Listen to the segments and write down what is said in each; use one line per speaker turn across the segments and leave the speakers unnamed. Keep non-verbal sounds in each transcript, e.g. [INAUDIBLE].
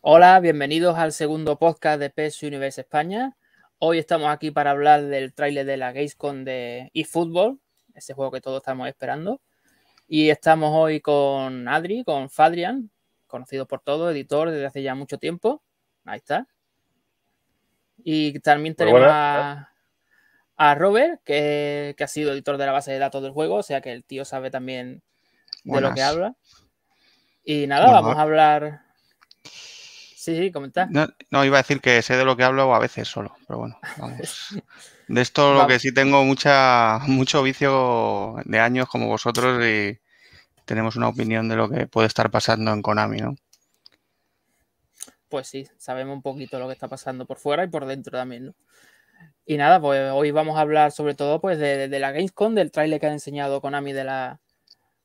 Hola, bienvenidos al segundo podcast de PES Universe España. Hoy estamos aquí para hablar del tráiler de la Gamescom de eFootball, ese juego que todos estamos esperando. Y estamos hoy con Adri, con Fadrian, conocido por todos, editor desde hace ya mucho tiempo. Ahí está. Y también tenemos a, Robert, que, ha sido editor de la base de datos del juego, o sea que el tío sabe también de lo que habla. Y nada, vamos a hablar Sí, sí, comenta.
No, iba a decir que sé de lo que hablo a veces solo, pero bueno, [LAUGHS] vamos. De esto lo que sí tengo mucha, mucho vicio de años como vosotros y tenemos una opinión de lo que puede estar pasando en Konami, ¿no?
Pues sí, sabemos un poquito lo que está pasando por fuera y por dentro también, ¿no? Y nada, pues hoy vamos a hablar sobre todo pues de, la Gamescom, del trailer que ha enseñado Konami de la,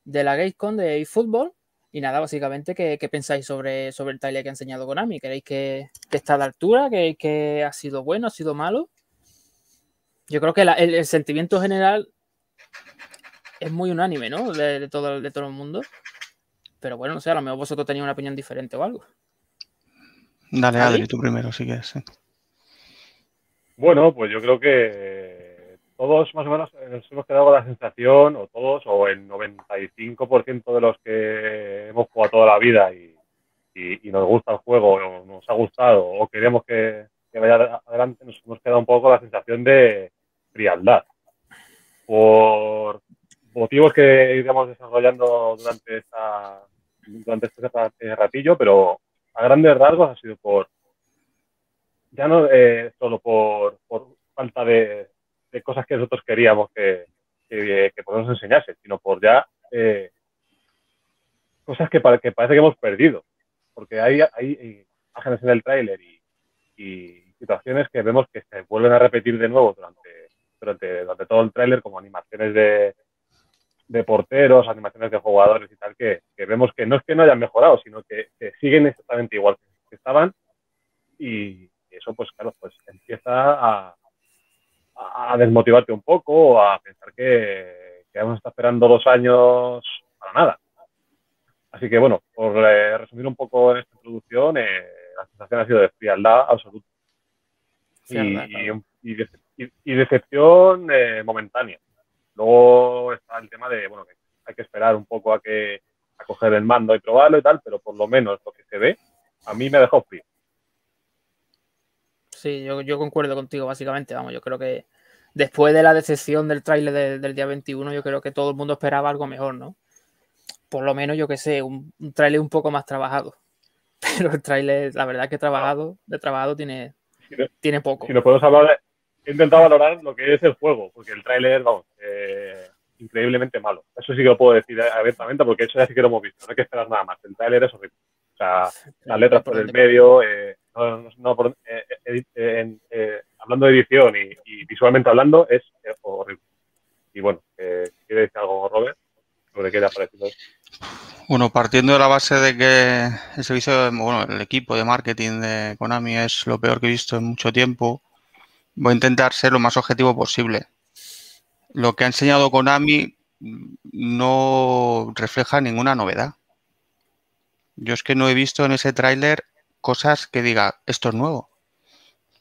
de la Gamescom de eFootball y nada, básicamente, ¿qué, pensáis sobre, sobre el trailer que ha enseñado Konami? ¿Queréis que, está a la altura? ¿Queréis que ha sido bueno? ¿Ha sido malo? Yo creo que el, sentimiento general es muy unánime, ¿no? De, todo, de todo el mundo. Pero bueno, no sé, a lo mejor vosotros tenéis una opinión diferente o algo.
Dale, Adri, tú primero, si quieres.
Bueno, pues yo creo que todos más o menos nos hemos quedado con la sensación, o todos, o el 95% de los que hemos jugado toda la vida y, nos gusta el juego, o nos ha gustado, o queremos que, vaya adelante, nos hemos quedado un poco con la sensación de frialdad. Por motivos que iremos desarrollando durante, esta, durante este ratillo, pero a grandes rasgos ha sido por, ya no eh, solo por falta de, cosas que nosotros queríamos que, que, que nos enseñase, sino por ya eh, cosas que, parece que hemos perdido. Porque hay, hay imágenes en el tráiler y, situaciones que vemos que se vuelven a repetir de nuevo durante, durante, durante todo el tráiler, como animaciones de, de porteros, animaciones de jugadores y tal, que, que, vemos que no es que no hayan mejorado, sino que, que siguen exactamente igual que estaban y eso pues claro, pues empieza a, a desmotivarte un poco, a pensar que, que vamos a estar esperando dos años para nada. Así que bueno, por eh, resumir un poco en esta introducción, eh, la sensación ha sido de frialdad absoluta. y, decepción eh, momentánea. Luego está el tema de, bueno, que hay que esperar un poco a que a coger el mando y probarlo y tal, pero por lo menos lo que se ve, a mí me ha dejado frío.
Sí, yo, concuerdo contigo, básicamente. Vamos, yo creo que después de la decepción del tráiler del día 21, yo creo que todo el mundo esperaba algo mejor, ¿no? Por lo menos, yo que sé, un, un tráiler un poco más trabajado. [LAUGHS] Pero el tráiler, la verdad que trabajado, de trabajado tiene, tiene poco.
Si nos podemos hablar, he intentado valorar lo que es el juego, porque el tráiler, vamos, eh, increíblemente malo. Eso sí que lo puedo decir abiertamente, porque eso ya sí que lo hemos visto, no hay que esperar nada más. El tráiler es horrible. O sea, las letras por el medio, eh, no, eh, eh, eh, hablando de edición y, visualmente hablando, es horrible. Y bueno, ¿quiere decir algo, Robert? ¿Sobre qué le ha parecido
Bueno, partiendo de la base de que el servicio, bueno, el equipo de marketing de Konami es lo peor que he visto en mucho tiempo, voy a intentar ser lo más objetivo posible. Lo que ha enseñado Konami no refleja ninguna novedad. Yo es que no he visto en ese tráiler cosas que diga, esto es nuevo.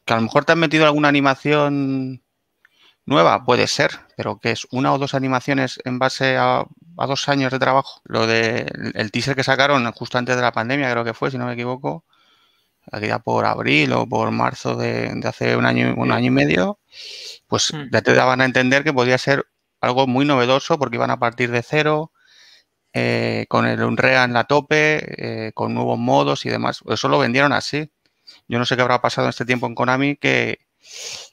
Que a lo mejor te han metido alguna animación nueva, puede ser, pero que es una o dos animaciones en base a, dos años de trabajo. Lo de el teaser que sacaron justo antes de la pandemia, creo que fue, si no me equivoco, ya por abril o por marzo de, hace un año, un año y medio, pues mm. ya te daban a entender que podía ser algo muy novedoso porque iban a partir de cero, eh, con el Unreal en la tope, eh, con nuevos modos y demás. Eso lo vendieron así. Yo no sé qué habrá pasado en este tiempo en Konami que,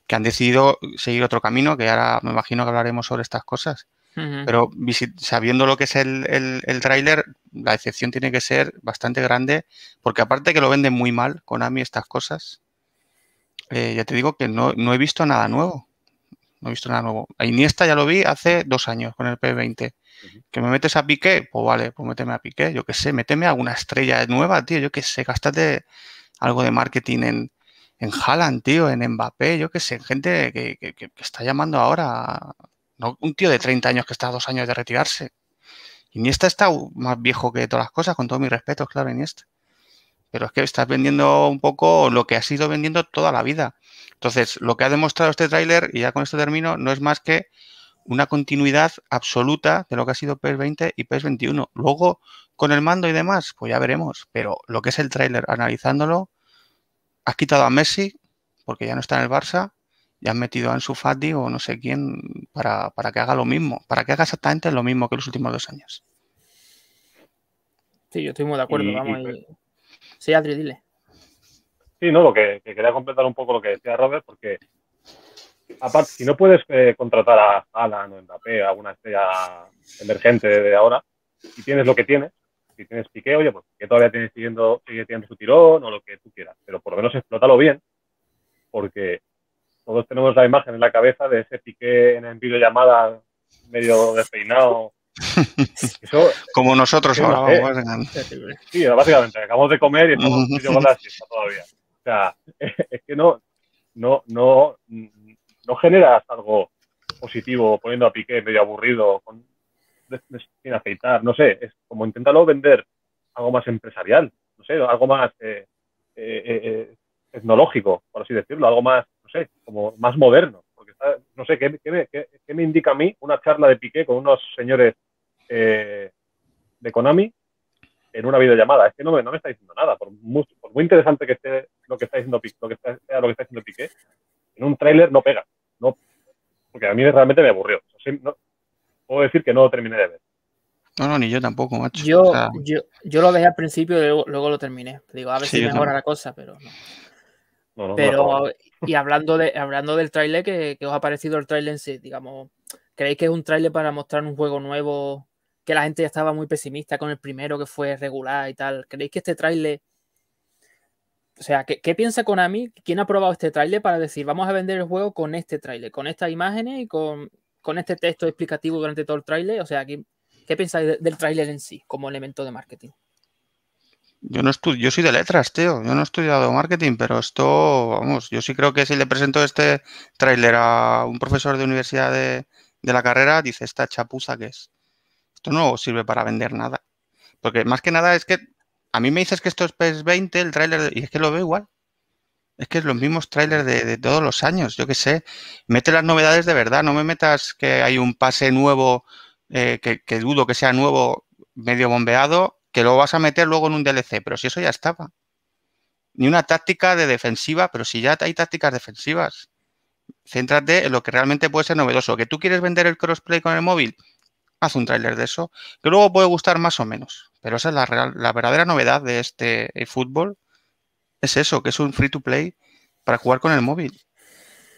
han decidido seguir otro camino, que ahora me imagino que hablaremos sobre estas cosas. Pero sabiendo lo que es el, el, tráiler, la excepción tiene que ser bastante grande, porque aparte que lo venden muy mal, Konami, estas cosas, eh, ya te digo que no, no, he visto nada nuevo. No he visto nada nuevo. A Iniesta ya lo vi hace dos años con el P20. ¿Que me metes a Piqué? Pues vale, pues méteme a Piqué. Yo qué sé, méteme alguna estrella nueva, tío. Yo qué sé, gástate algo de marketing en, en Haaland, tío, en Mbappé, yo qué sé, gente que, que, está llamando ahora. No un tío de 30 años que está a dos años de retirarse. Iniesta está más viejo que todas las cosas, con todo mi respeto, claro, Iniesta. pero es que estás vendiendo un poco lo que has ido vendiendo toda la vida. Entonces, lo que ha demostrado este tráiler, y ya con esto termino, no es más que una continuidad absoluta de lo que ha sido PS20 y PS21. Luego, con el mando y demás, pues ya veremos. Pero lo que es el tráiler, analizándolo, has quitado a Messi, porque ya no está en el Barça, y has metido a Ansu Fati o no sé quién para, para que haga lo mismo, para que haga exactamente lo mismo que los últimos dos años.
Sí, yo estoy muy de acuerdo. vamos Sí, Adri, dile.
Sí, no, lo que, quería completar un poco lo que decía Robert, porque aparte, si no puedes eh, contratar a Alan o Mbappé, a una estrella emergente de ahora, y tienes lo que tienes, si tienes Piqué, oye, pues que todavía tienes siguiendo, sigue teniendo su tirón o lo que tú quieras, pero por lo menos explótalo bien, porque todos tenemos la imagen en la cabeza de ese Piqué en videollamada medio despeinado [LAUGHS]
Como nosotros ahora.
sí, básicamente, acabamos de comer y estamos con la siesta todavía. O sea, [LAUGHS] es que no, no, no, no generas algo positivo poniendo a Piqué medio aburrido, con, sin aceitar, no sé, es como inténtalo vender algo más empresarial, no sé, algo más eh, eh, eh, tecnológico, por así decirlo, algo más, no sé, como más moderno. Porque no sé, ¿qué, qué, me, indica a mí una charla de Piqué con unos señores de Konami en una videollamada. Es que no me, está diciendo nada. Por muy, por muy, interesante que esté lo que está diciendo Piqué, está, lo que está diciendo Piqué, en un tráiler no pega. No, porque a mí realmente me aburrió. puedo decir que no lo terminé de ver.
No, no, ni yo tampoco, macho.
Yo, yo, yo lo dejé al principio y luego, lo terminé. Digo, a ver si mejora la cosa, pero no. pero, y hablando de hablando del tráiler, ¿qué, os ha parecido el tráiler en sí? Digamos, ¿creéis que es un tráiler para mostrar un juego nuevo que la gente ya estaba muy pesimista con el primero que fue regular y tal. ¿Creéis que este tráiler... O sea, ¿qué, piensa Konami? ¿Quién ha probado este tráiler para decir, vamos a vender el juego con este tráiler, con estas imágenes y con, este texto explicativo durante todo el tráiler? O sea, ¿qué, qué pensáis del tráiler en sí como elemento de marketing?
Yo no estudio, yo soy de letras, tío. Yo no he estudiado marketing, pero esto, vamos, yo sí creo que si le presento este tráiler a un profesor de universidad de, de, la carrera, dice esta chapuza que es. Esto no sirve para vender nada. Porque más que nada es que a mí me dices que esto es PS20, el tráiler, y es que lo veo igual. Es que es los mismos trailers de, todos los años, yo qué sé. Mete las novedades de verdad, no me metas que hay un pase nuevo, eh, que, que, dudo que sea nuevo, medio bombeado, que lo vas a meter luego en un DLC, pero si eso ya estaba. Ni una táctica de defensiva, pero si ya hay tácticas defensivas. Céntrate en lo que realmente puede ser novedoso. ¿Que tú quieres vender el crossplay con el móvil? haz un tráiler de eso, que luego puede gustar más o menos. Pero esa es la, real, la verdadera novedad de este fútbol. Es eso, que es un free to play para jugar con el móvil.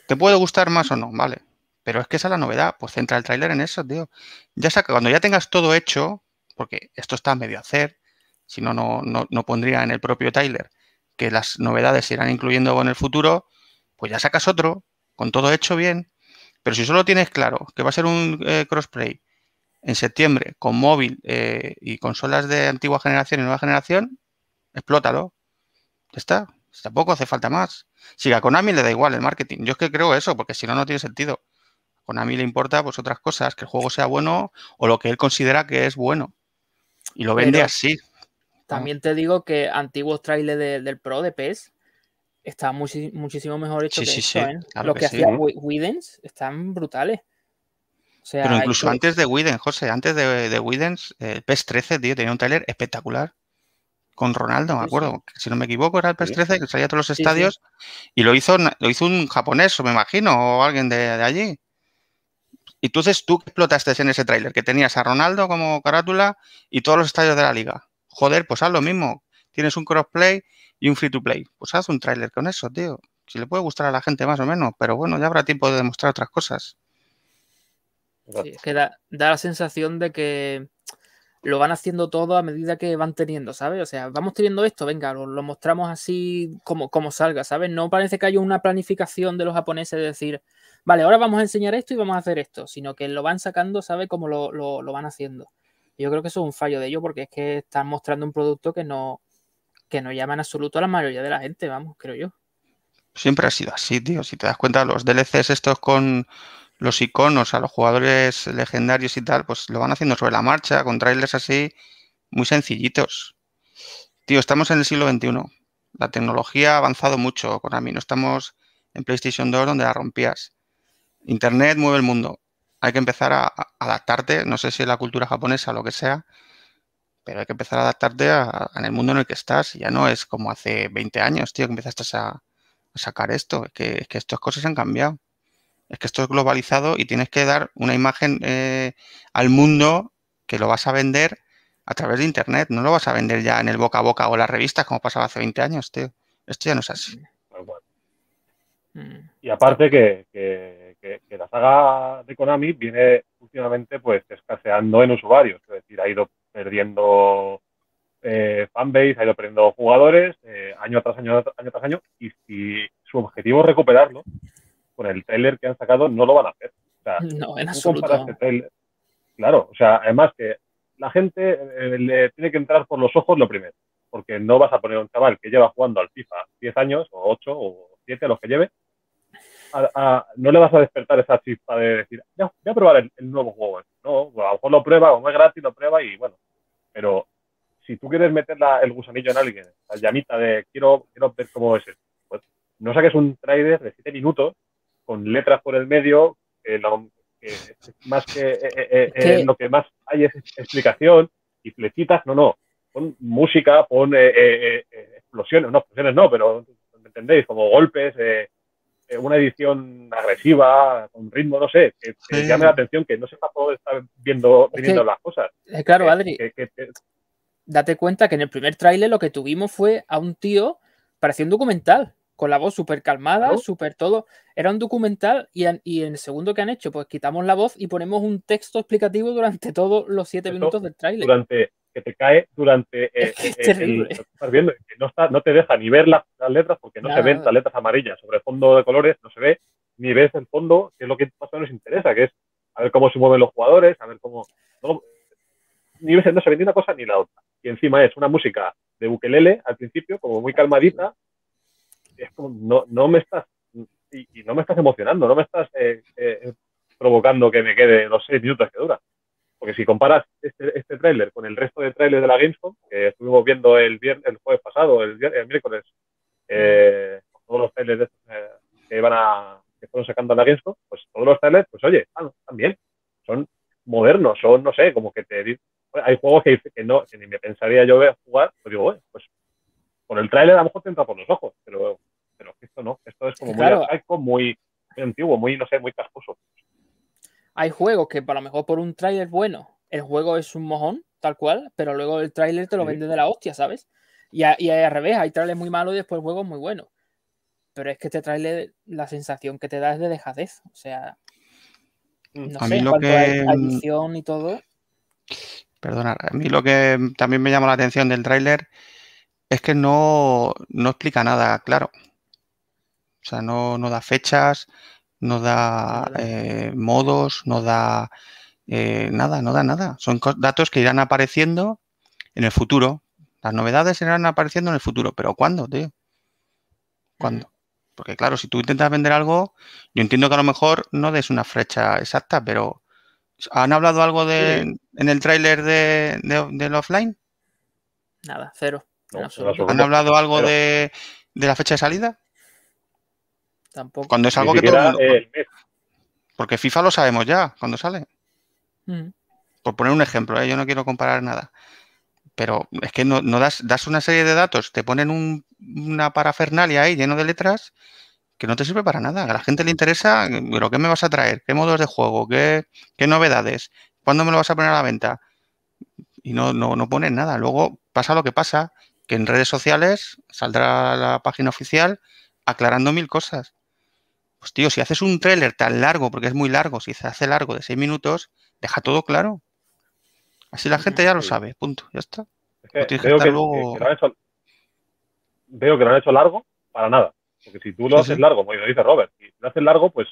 ¿Te puede gustar más o no? Vale. Pero es que esa es la novedad. Pues centra el tráiler en eso, tío. Ya saca, cuando ya tengas todo hecho, porque esto está medio a hacer, si no, no, no pondría en el propio tráiler que las novedades se irán incluyendo en el futuro, pues ya sacas otro, con todo hecho bien. Pero si solo tienes claro que va a ser un eh, crossplay en septiembre con móvil eh, y consolas de antigua generación y nueva generación, explótalo. Ya está. Tampoco hace falta más. Si a Konami le da igual el marketing. Yo es que creo eso, porque si no, no tiene sentido. A Konami le importa pues otras cosas, que el juego sea bueno o lo que él considera que es bueno. Y lo vende así.
También te digo que antiguos trailers del Pro de PES están muchísimo mejor hechos que sí, ¿eh? Lo que, hacía Widens están brutales.
Pero incluso antes de Widen, José, antes de, de Widens, el PES 13, tío, tenía un trailer espectacular. Con Ronaldo, me acuerdo. Si no me equivoco, era el PES 13 que salía a todos los estadios y lo hizo, lo hizo un japonés, o me imagino, o alguien de, allí. Y entonces tú explotaste en ese tráiler, que tenías a Ronaldo como carátula y todos los estadios de la liga. Joder, pues haz lo mismo. Tienes un crossplay y un free to play. Pues haz un tráiler con eso, tío. Si le puede gustar a la gente más o menos, pero bueno, ya habrá tiempo de demostrar otras cosas.
Sí, es que da, la sensación de que lo van haciendo todo a medida que van teniendo, ¿sabes? O sea, vamos teniendo esto, venga, lo, mostramos así como, como salga, ¿sabes? No parece que haya una planificación de los japoneses de decir, vale, ahora vamos a enseñar esto y vamos a hacer esto, sino que lo van sacando, ¿sabes? Como lo, lo, van haciendo. Yo creo que eso es un fallo de ellos porque es que están mostrando un producto que no, que no llama en absoluto a la mayoría de la gente, vamos, creo yo.
Siempre ha sido así, tío. Si te das cuenta, los DLCs estos con los iconos a los jugadores legendarios y tal, pues lo van haciendo sobre la marcha, con trailers así muy sencillitos. Tío, estamos en el siglo XXI. La tecnología ha avanzado mucho, Konami. No estamos en PlayStation 2 donde la rompías. Internet mueve el mundo. Hay que empezar a, adaptarte, no sé si es la cultura japonesa o lo que sea, pero hay que empezar a adaptarte a, en el mundo en el que estás. Ya no es como hace 20 años, tío, que empezaste a, sacar esto. Es que, estas cosas han cambiado. Es que esto es globalizado y tienes que dar una imagen eh, al mundo que lo vas a vender a través de Internet. No lo vas a vender ya en el boca a boca o en las revistas como pasaba hace 20 años, tío. Esto ya no es así.
Mm. Y aparte que, la saga de Konami viene últimamente pues escaseando en usuarios, es decir, ha ido perdiendo eh, fanbase, ha ido perdiendo jugadores eh, año tras año, año tras año, y si su objetivo es recuperarlo, con el trailer que han sacado no lo van a hacer.
no, en absoluto.
Este claro, o sea, además que la gente eh, le tiene que entrar por los ojos lo primero, porque no vas a poner a un chaval que lleva jugando al FIFA 10 años, o 8, o 7, los que lleve, no le vas a despertar esa chispa de decir, ya, voy a probar el, nuevo juego. No, a lo mejor lo prueba, como es gratis, lo prueba y bueno. Pero si tú quieres meter el gusanillo en alguien, la llamita de quiero, quiero ver cómo es esto, pues no saques un trailer de 7 minutos con letras por el medio, más que eh, eh, eh, lo que más hay es explicación y flechitas, no, no. Pon música, pon explosiones, no, explosiones no, pero ¿me entendéis? Como golpes, eh, una edición agresiva, con ritmo, no sé, que, llame la atención, que no sepa cómo estar viendo, viendo las cosas.
Eh, claro, Adri. date cuenta que en el primer tráiler lo que tuvimos fue a un tío parecía un documental, con la voz súper calmada, súper todo. Era un documental y en, y en, el segundo que han hecho, pues quitamos la voz y ponemos un texto explicativo durante todos los siete minutos del tráiler.
Durante, que te cae durante [LAUGHS] eh, eh, el, estás viendo, que no, está, no te deja ni ver las, letras porque no se ven las letras amarillas sobre el fondo de colores, no se ve, ni ves el fondo, que es lo que más o menos interesa, que es a ver cómo se mueven los jugadores, a ver cómo... No, ni ves, no se ve ni una cosa ni la otra. Y encima es una música de ukelele al principio, como muy calmadita, es como, no, no me estás, y, no me estás emocionando, no me estás eh, provocando que me quede los seis minutos que dura. Porque si comparas este, este tráiler con el resto de trailers de la Gamescom, que estuvimos viendo el, viernes, el jueves pasado, el, miércoles, eh, todos los trailers eh, que iban a que fueron sacando en la Gamescom, pues todos los trailers, pues oye, ah, también son modernos, son, no sé, como que te hay juegos que, que no, que ni me pensaría yo jugar, pues digo, bueno, pues con el tráiler a lo mejor te entra por los ojos, pero, pero esto no, esto es como muy arcaico, muy, muy antiguo, muy, no sé, muy casposo
hay juegos que a lo mejor por un tráiler bueno, el juego es un mojón, tal cual, pero luego el tráiler te lo vende de la hostia, ¿sabes? Y, y al revés, hay trailers muy malos y después el juego es muy bueno. Pero es que este tráiler, la sensación que te da es de dejadez. O sea, no a sé, mí lo que... edición y todo.
Perdona, a mí lo que también me llama la atención del tráiler es que no, no explica nada claro. O sea, no, no da fechas, no da eh, modos, no da eh, nada, no da nada. Son datos que irán apareciendo en el futuro. Las novedades irán apareciendo en el futuro, pero ¿cuándo, tío? ¿Cuándo? Porque claro, si tú intentas vender algo, yo entiendo que a lo mejor no des una fecha exacta, pero ¿han hablado algo de, en el tráiler de, del offline?
Nada, cero.
¿Han hablado algo de, de la fecha de salida?
Tampoco.
Cuando es algo que todo Porque FIFA lo sabemos ya cuando sale. Mm. Por poner un ejemplo, ¿eh? yo no quiero comparar nada. Pero es que no, das, das, una serie de datos, te ponen una parafernalia ahí lleno de letras que no te sirve para nada. A la gente le interesa, pero ¿qué me vas a traer? ¿Qué modos de juego? ¿Qué, qué novedades? ¿Cuándo me lo vas a poner a la venta? Y no, no, no ponen nada. Luego pasa lo que pasa, que en redes sociales saldrá la página oficial aclarando mil cosas. Pues tío, si haces un tráiler tan largo, porque es muy largo, si se hace largo de seis minutos, deja todo claro. Así la gente ya lo sabe, punto, ya está.
veo, que, lo han hecho, largo para nada. Porque si tú lo haces largo, como dice Robert, si lo haces largo, pues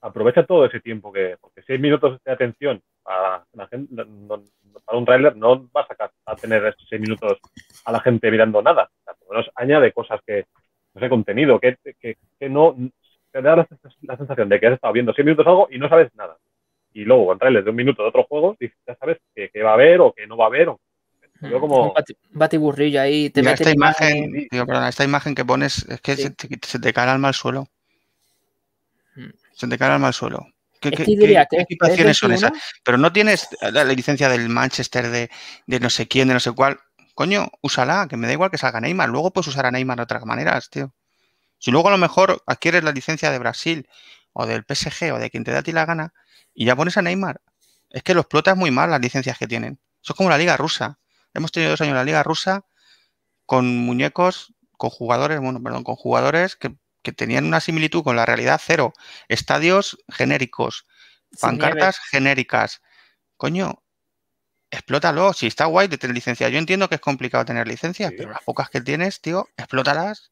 aprovecha todo ese tiempo que, porque seis minutos de atención para, la gente, para un tráiler no vas a, a, tener esos seis minutos a la gente mirando nada. O sea, por lo menos añade cosas que, no sé, contenido, que, que no, te da la, sensación de que has estado viendo 6 minutos algo y no sabes nada. Y luego, con trailers de un minuto de otro juego, ya sabes que, va a haber o que no va a haber. Veo como...
Un bati- batiburrillo ahí. Te
Mira,
meten
esta imagen,
imágenes-
digo, perdona, esta imagen que pones es que
Sí.
se, te, se te cae el alma al suelo.
Mm.
Se te cae el alma al suelo. ¿Qué,
Es
qué-
que
qué-
diría
qué
que
equipaciones son esas?
21,
Pero no tienes la, la licencia del Manchester, de, de no sé quién, de no sé cuál. Coño, úsala, que me da igual que salga Neymar. Luego puedes usar a Neymar de otras maneras, tío. Si luego a lo mejor adquieres la licencia de Brasil o del PSG o de quien te da a ti la gana y ya pones a Neymar, es que lo explotas muy mal las licencias que tienen. Eso es como la liga rusa. Hemos tenido dos años la liga rusa con muñecos, con jugadores, bueno, perdón, con jugadores que, que tenían una similitud con la realidad cero. Estadios genéricos, pancartas genéricas. Coño, explótalo. Si está guay de tener licencia. Yo entiendo que es complicado tener licencias,
Sí.
pero las pocas que tienes, tío, explótalas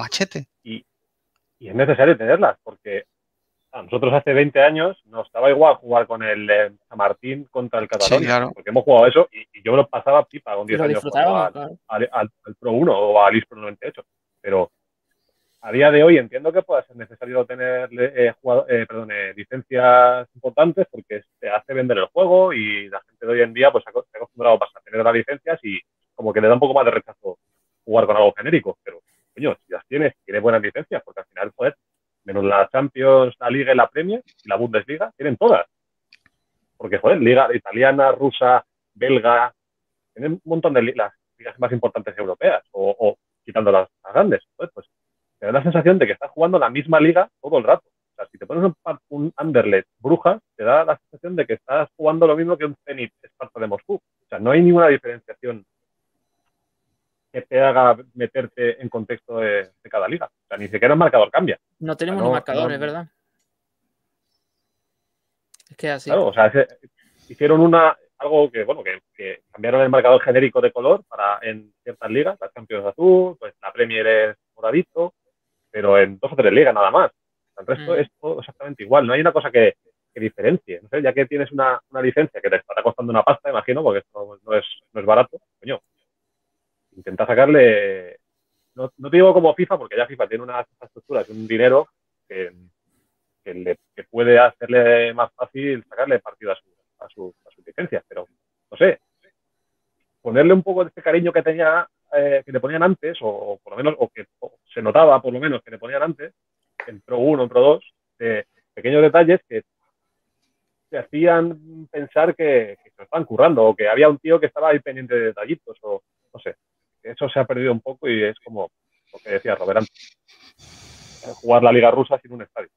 a machete.
y es necesario tenerlas, porque a nosotros hace 20 años nos estaba igual jugar con el eh, San Martín contra el Cataluña,
claro.
porque hemos jugado eso y, y yo me lo pasaba pipa con 10
Lo
años al,
claro.
al, al- al Pro 1 o al Pro 98, pero a día de hoy entiendo que pueda ser necesario tener eh, jugado- eh, perdón, eh, licencias importantes porque te hace vender el juego y la gente de hoy en día pues se ha aco- se ha acostumbrado a tener las licencias y como que le da un poco más de rechazo jugar con algo genérico, pero coño, si las tienes, tienes buenas licencias, porque al final, joder, menos la Champions, la Liga y la Premier y la Bundesliga, tienen todas. Porque, joder, Liga italiana, rusa, belga, tienen un montón de las ligas más importantes europeas, o, o quitando las, grandes. Joder, pues te da la sensación de que estás jugando la misma liga todo el rato. O sea, si te pones un, un Anderlecht Brujas, te da la sensación de que estás jugando lo mismo que un Zenit Esparta de Moscú. O sea, no hay ninguna diferenciación que te haga meterte en contexto de, de cada liga. O sea, ni siquiera el marcador cambia.
No tenemos
No,
marcadores,
no.
¿verdad? Es que así.
Claro, o sea, hicieron una algo que, bueno, que, que cambiaron el marcador genérico de color para en ciertas ligas, las Champions azul, pues la Premier es moradito, pero en dos o tres ligas nada más. El resto
Mm.
es todo exactamente igual. No hay una cosa que, que diferencie. No ya que tienes una, una licencia que te estará costando una pasta, imagino, porque esto no es, no es barato, coño. Intenta sacarle. No, te digo como FIFA, porque ya FIFA tiene unas infraestructuras y un dinero que, le, puede hacerle más fácil sacarle partido a su, a su, a sus licencias, pero no sé, ponerle un poco de ese cariño que tenía, eh, que le ponían antes, o, por lo menos, o que se notaba por lo menos que le ponían antes, en Pro 1, en Pro 2, de pequeños detalles que te hacían pensar que, que se lo estaban currando, o que había un tío que estaba ahí pendiente de detallitos, o no sé. Eso se ha perdido un poco y es como lo que decía Robert antes. Jugar la Liga Rusa sin un estadio.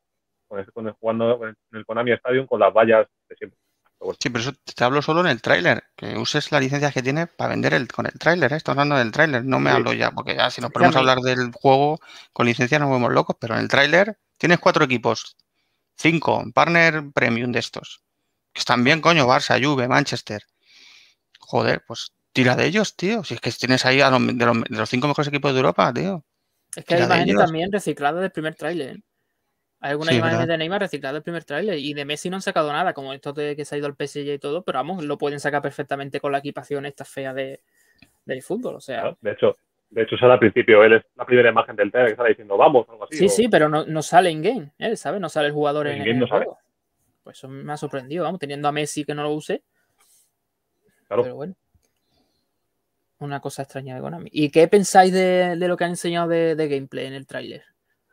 Con el, con el- jugando en el Konami Stadium con las vallas de siempre. Pero bueno,
Sí, pero eso te hablo solo en el tráiler, que uses las licencias que tiene para vender el, con el tráiler, ¿eh? Estoy hablando del tráiler, no me
Sí.
hablo ya, porque ya si nos ponemos a hablar del juego con licencias nos vemos locos, pero en el tráiler tienes cuatro equipos, cinco, partner premium de estos, que están bien, coño, Barça, Juve, Manchester. Joder, pues tira de ellos, tío, si es que tienes ahí a los, de, los, de los cinco mejores equipos de Europa, tío.
Es que hay
Tira
imágenes también recicladas del primer tráiler. ¿eh? Hay algunas
Sí,
imágenes
verdad.
de Neymar recicladas del primer tráiler y de Messi no han sacado nada, como esto de que se ha ido al PSG y todo, pero vamos, lo pueden sacar perfectamente con la equipación esta fea de, del fútbol. O sea,
De hecho, de hecho sale al principio, él es la primera imagen del trailer que sale diciendo vamos, algo así.
sí,
o-
sí, pero no, no sale en game, ¿eh? ¿sabes? No sale el jugador en, en el juego. Pues eso me ha sorprendido, vamos, teniendo a Messi que no lo use.
Claro.
Pero bueno. Una cosa extraña de Konami. ¿Y qué pensáis de, de lo que han enseñado de, gameplay en el tráiler?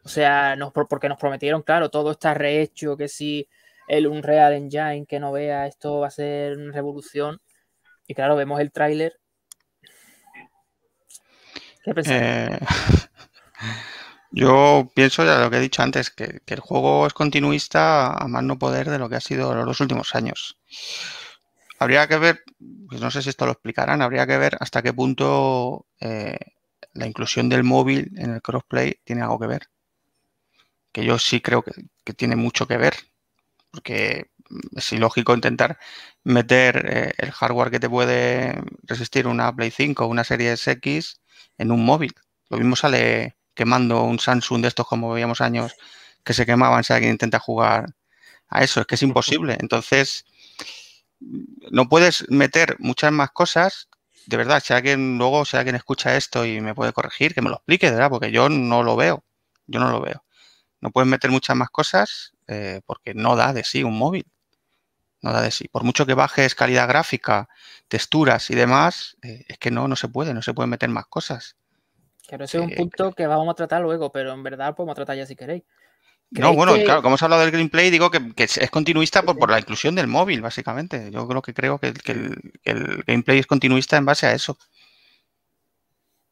O sea, porque nos prometieron, claro, todo está rehecho, que si el Unreal Engine que no vea, esto va a ser una revolución. Y claro, vemos el tráiler. ¿Qué pensáis?
Eh, [LAUGHS] yo pienso ya lo que he dicho antes, que, que el juego es continuista a más no poder de lo que ha sido los últimos años. Habría que ver, pues no sé si esto lo explicarán, habría que ver hasta qué punto eh, la inclusión del móvil en el crossplay tiene algo que ver. Que yo sí creo que, que tiene mucho que ver, porque es ilógico intentar meter eh, el hardware que te puede resistir una Play 5 o una Series X en un móvil. Lo mismo sale quemando un Samsung de estos como veíamos años que se quemaban si alguien intenta jugar a eso. Es que es imposible. Entonces, no puedes meter muchas más cosas. De verdad, si alguien luego, si alguien escucha esto y me puede corregir, que me lo explique, de verdad, porque yo no lo veo. Yo no lo veo. No puedes meter muchas más cosas eh, porque no da de sí un móvil. No da de sí. Por mucho que bajes calidad gráfica, texturas y demás, eh, es que no, no se puede, no se pueden meter más cosas.
Claro, ese es un punto que vamos a tratar luego, pero en verdad podemos tratar ya si queréis.
No, bueno, claro, como hemos hablado del gameplay, digo que, es continuista por, la inclusión del móvil, básicamente. Yo creo que creo que, el, gameplay es continuista en base a eso.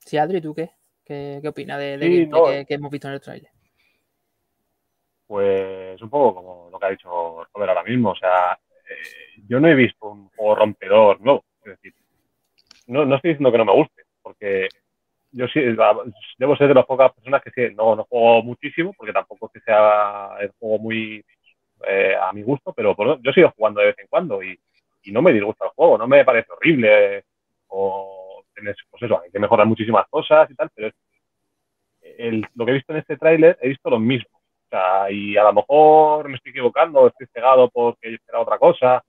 Sí, Adri, ¿tú qué? ¿Qué, opinas de, gameplay que, hemos visto en el trailer?
Pues un poco como lo que ha dicho Robert ahora mismo. O sea, eh, yo no he visto un juego rompedor nuevo. Es decir, no, no estoy diciendo que no me guste, porque yo sí, debo ser de las pocas personas que sí, no, no juego muchísimo, porque tampoco es que sea el juego muy eh, a mi gusto, pero yo sigo jugando de vez en cuando y, no me disgusta el juego, no me parece horrible o tienes, pues eso, hay que mejorar muchísimas cosas y tal, pero lo que he visto en este tráiler he visto lo mismo. O sea, y a lo mejor me estoy equivocando, estoy cegado porque era otra cosa,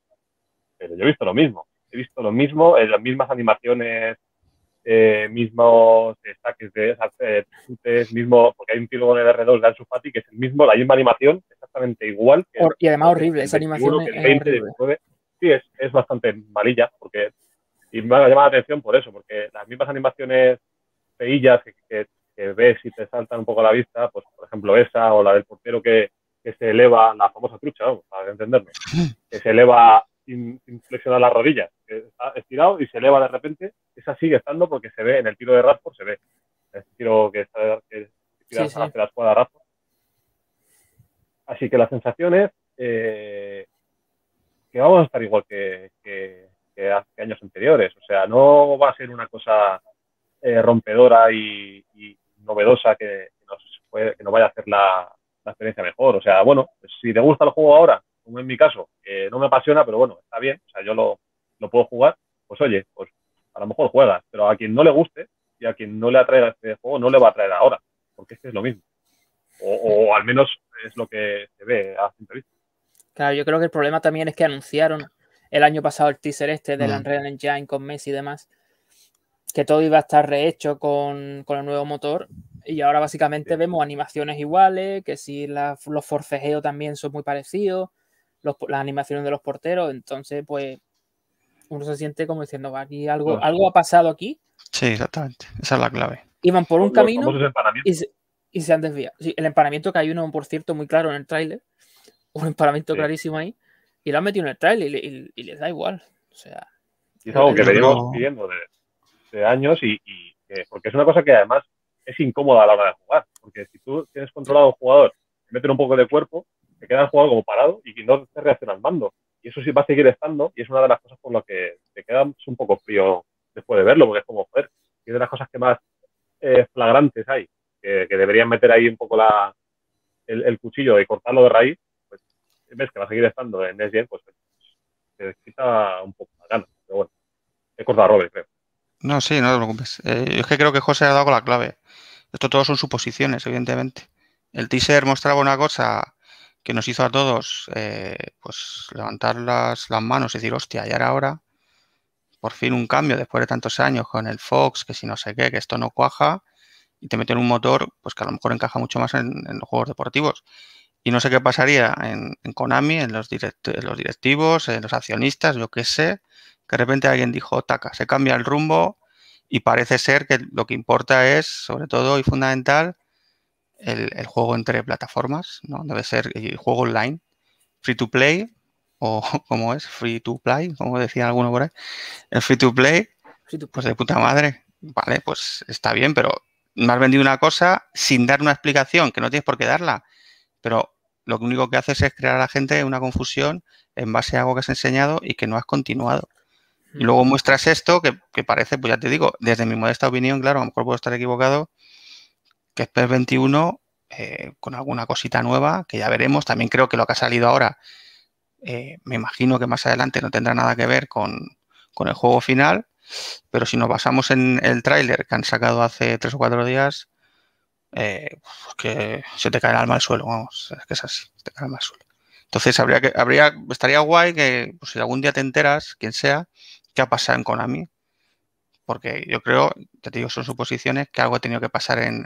pero yo he visto lo mismo. He visto lo mismo, en las mismas animaciones eh, mismos saques de chutes, mismo, porque hay un tiro en el R2 de Ansu Fati que es el mismo, la misma animación, exactamente igual.
y además horrible, esa animación es
Sí, es, es, bastante malilla, porque, y me ha llamado la atención por eso, porque las mismas animaciones feillas que, que, ves y te saltan un poco a la vista, pues por ejemplo esa o la del portero que, que se eleva, la famosa trucha, vamos, para entenderlo, [LAUGHS] que se eleva sin, flexionar las rodillas, que está estirado y se eleva de repente, esa sigue estando porque se ve en el tiro de Radford, se ve. El tiro que, está, que tira hacia la escuadra Radford. Así que las sensaciones eh, que vamos a estar igual que, que, hace años anteriores. O sea, no va a ser una cosa eh, rompedora y, novedosa que, nos que nos vaya a hacer la, la experiencia mejor. O sea, bueno, si te gusta el juego ahora, como en mi caso, que no me apasiona, pero bueno, está bien, o sea, yo lo, puedo jugar, pues oye, pues a lo mejor juegas, pero a quien no le guste y a quien no le atraiga este juego, no le va a atraer ahora, porque es que es lo mismo. O, al menos es lo que se ve a simple vista.
Claro, yo creo que el problema también es que anunciaron el año pasado el teaser este del mm. Unreal Engine con Messi y demás, que todo iba a estar rehecho con, con el nuevo motor y ahora básicamente vemos animaciones iguales, que si los forcejeos también son muy parecidos, las animaciones de los porteros, entonces pues uno se siente como diciendo, aquí algo, algo ha pasado aquí.
Sí, exactamente, esa es la clave.
Iban por un camino y se, han desviado. el empanamiento que hay uno, por cierto, muy claro en el tráiler, un empanamiento clarísimo ahí, y lo han metido en el tráiler y, les da igual. O sea,
y es algo que venimos pidiendo de, años y, porque es una cosa que además es incómoda a la hora de jugar, porque si tú tienes controlado a un jugador, meter un poco de cuerpo, te queda el jugador como parado y no te reacciona al mando. Y eso sí va a seguir estando y es una de las cosas por las que te quedas un poco frío después de verlo, porque es como, joder, y de las cosas que más eh, flagrantes hay, que, deberían meter ahí un poco la, el, cuchillo y cortarlo de raíz, pues ves que va a seguir estando en Next pues te quita un poco la gana. Pero bueno, he cortado a Robert, creo.
No, sí, no te preocupes. Eh, es que creo que José ha dado la clave. Esto todo son suposiciones, evidentemente. El teaser mostraba una cosa que nos hizo a todos eh, pues levantar las, las, manos y decir, hostia, ya era hora. Por fin un cambio después de tantos años con el Fox, que si no sé qué, que esto no cuaja, y te meten un motor pues que a lo mejor encaja mucho más en, los juegos deportivos. Y no sé qué pasaría en, Konami, en los, los directivos, en los accionistas, yo qué sé, que de repente alguien dijo, taca, se cambia el rumbo y parece ser que lo que importa es, sobre todo y fundamental, el, juego entre plataformas, ¿no? Debe ser el juego online, free to play, o [LAUGHS] como es, free to play, como decía alguno por ahí. El free to play, pues de puta madre. Vale, pues está bien, pero me has vendido una cosa sin dar una explicación, que no tienes por qué darla. Pero lo único que haces es crear a la gente una confusión en base a algo que has enseñado y que no has continuado. Y luego muestras esto que, que, parece, pues ya te digo, desde mi modesta opinión, claro, a lo mejor puedo estar equivocado, que es PES 21 eh, con alguna cosita nueva, que ya veremos. También creo que lo que ha salido ahora, eh, me imagino que más adelante no tendrá nada que ver con, el juego final, pero si nos basamos en el tráiler que han sacado hace tres o cuatro días, eh, pues que se te cae el alma al suelo, vamos, es que es así, te cae el alma al suelo. Entonces habría que, habría, estaría guay que pues, si algún día te enteras, quien sea, qué ha pasado en Konami, porque yo creo, te digo, son suposiciones que algo ha tenido que pasar en,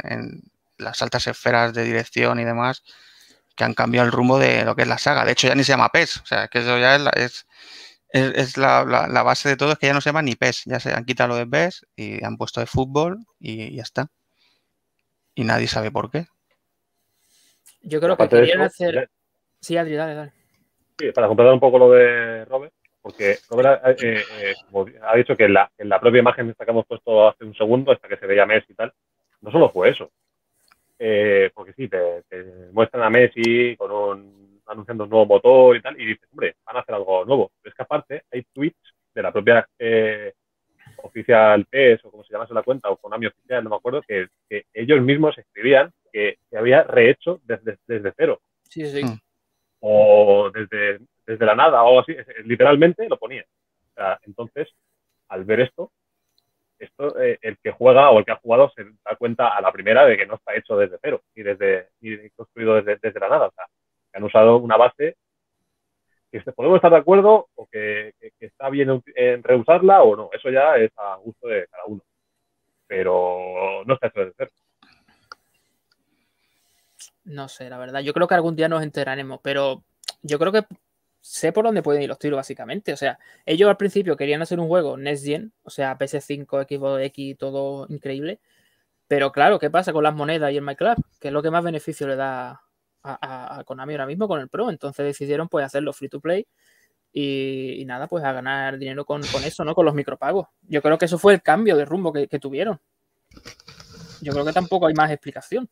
las altas esferas de dirección y demás, que han cambiado el rumbo de lo que es la saga. De hecho, ya ni se llama PES. O sea, que eso ya es, es, la, base de todo, es que ya no se llama ni PES. Ya se han quitado lo de PES y han puesto de fútbol y ya está. Y nadie sabe por qué.
Yo creo que querían hacer. Sí, Adri, dale, dale.
Sí, para completar un poco lo de Robert, porque Robert eh, eh, ha dicho que en la, en la propia imagen esta que hemos puesto hace un segundo, hasta que se veía Messi y tal, no solo fue eso. Eh, porque sí, te, muestran a Messi con un, anunciando un nuevo motor y tal, y dices, hombre, van a hacer algo nuevo. Pero es que aparte hay tweets de la propia oficial PES o como se llama la cuenta, o Konami oficial, no me acuerdo, que, ellos mismos escribían que se había rehecho desde, desde cero.
Sí, sí. Mm.
O desde, desde la nada, o así, literalmente lo ponía. entonces, al ver esto, esto eh, el que juega o el que ha jugado se da cuenta a la primera de que no está hecho desde cero, ni desde ni construido desde, desde la nada. O sea, que han usado una base que podemos estar de acuerdo o que, está bien en reusarla o no. Eso ya es a gusto de cada uno. Pero no está hecho de cero.
No sé, la verdad. Yo creo que algún día nos enteraremos, pero yo creo que sé por dónde pueden ir los tiros, básicamente. O sea, ellos al principio querían hacer un juego Next Gen, o sea, PS5, Xbox X, todo increíble. Pero claro, ¿qué pasa con las monedas y el MyClub? Que es lo que más beneficio le da a, Konami ahora mismo con el Pro. Entonces decidieron pues hacerlo free to play y, nada, pues a ganar dinero con, eso, ¿no? Con los micropagos. Yo creo que eso fue el cambio de rumbo que, tuvieron. Yo creo que tampoco hay más explicación.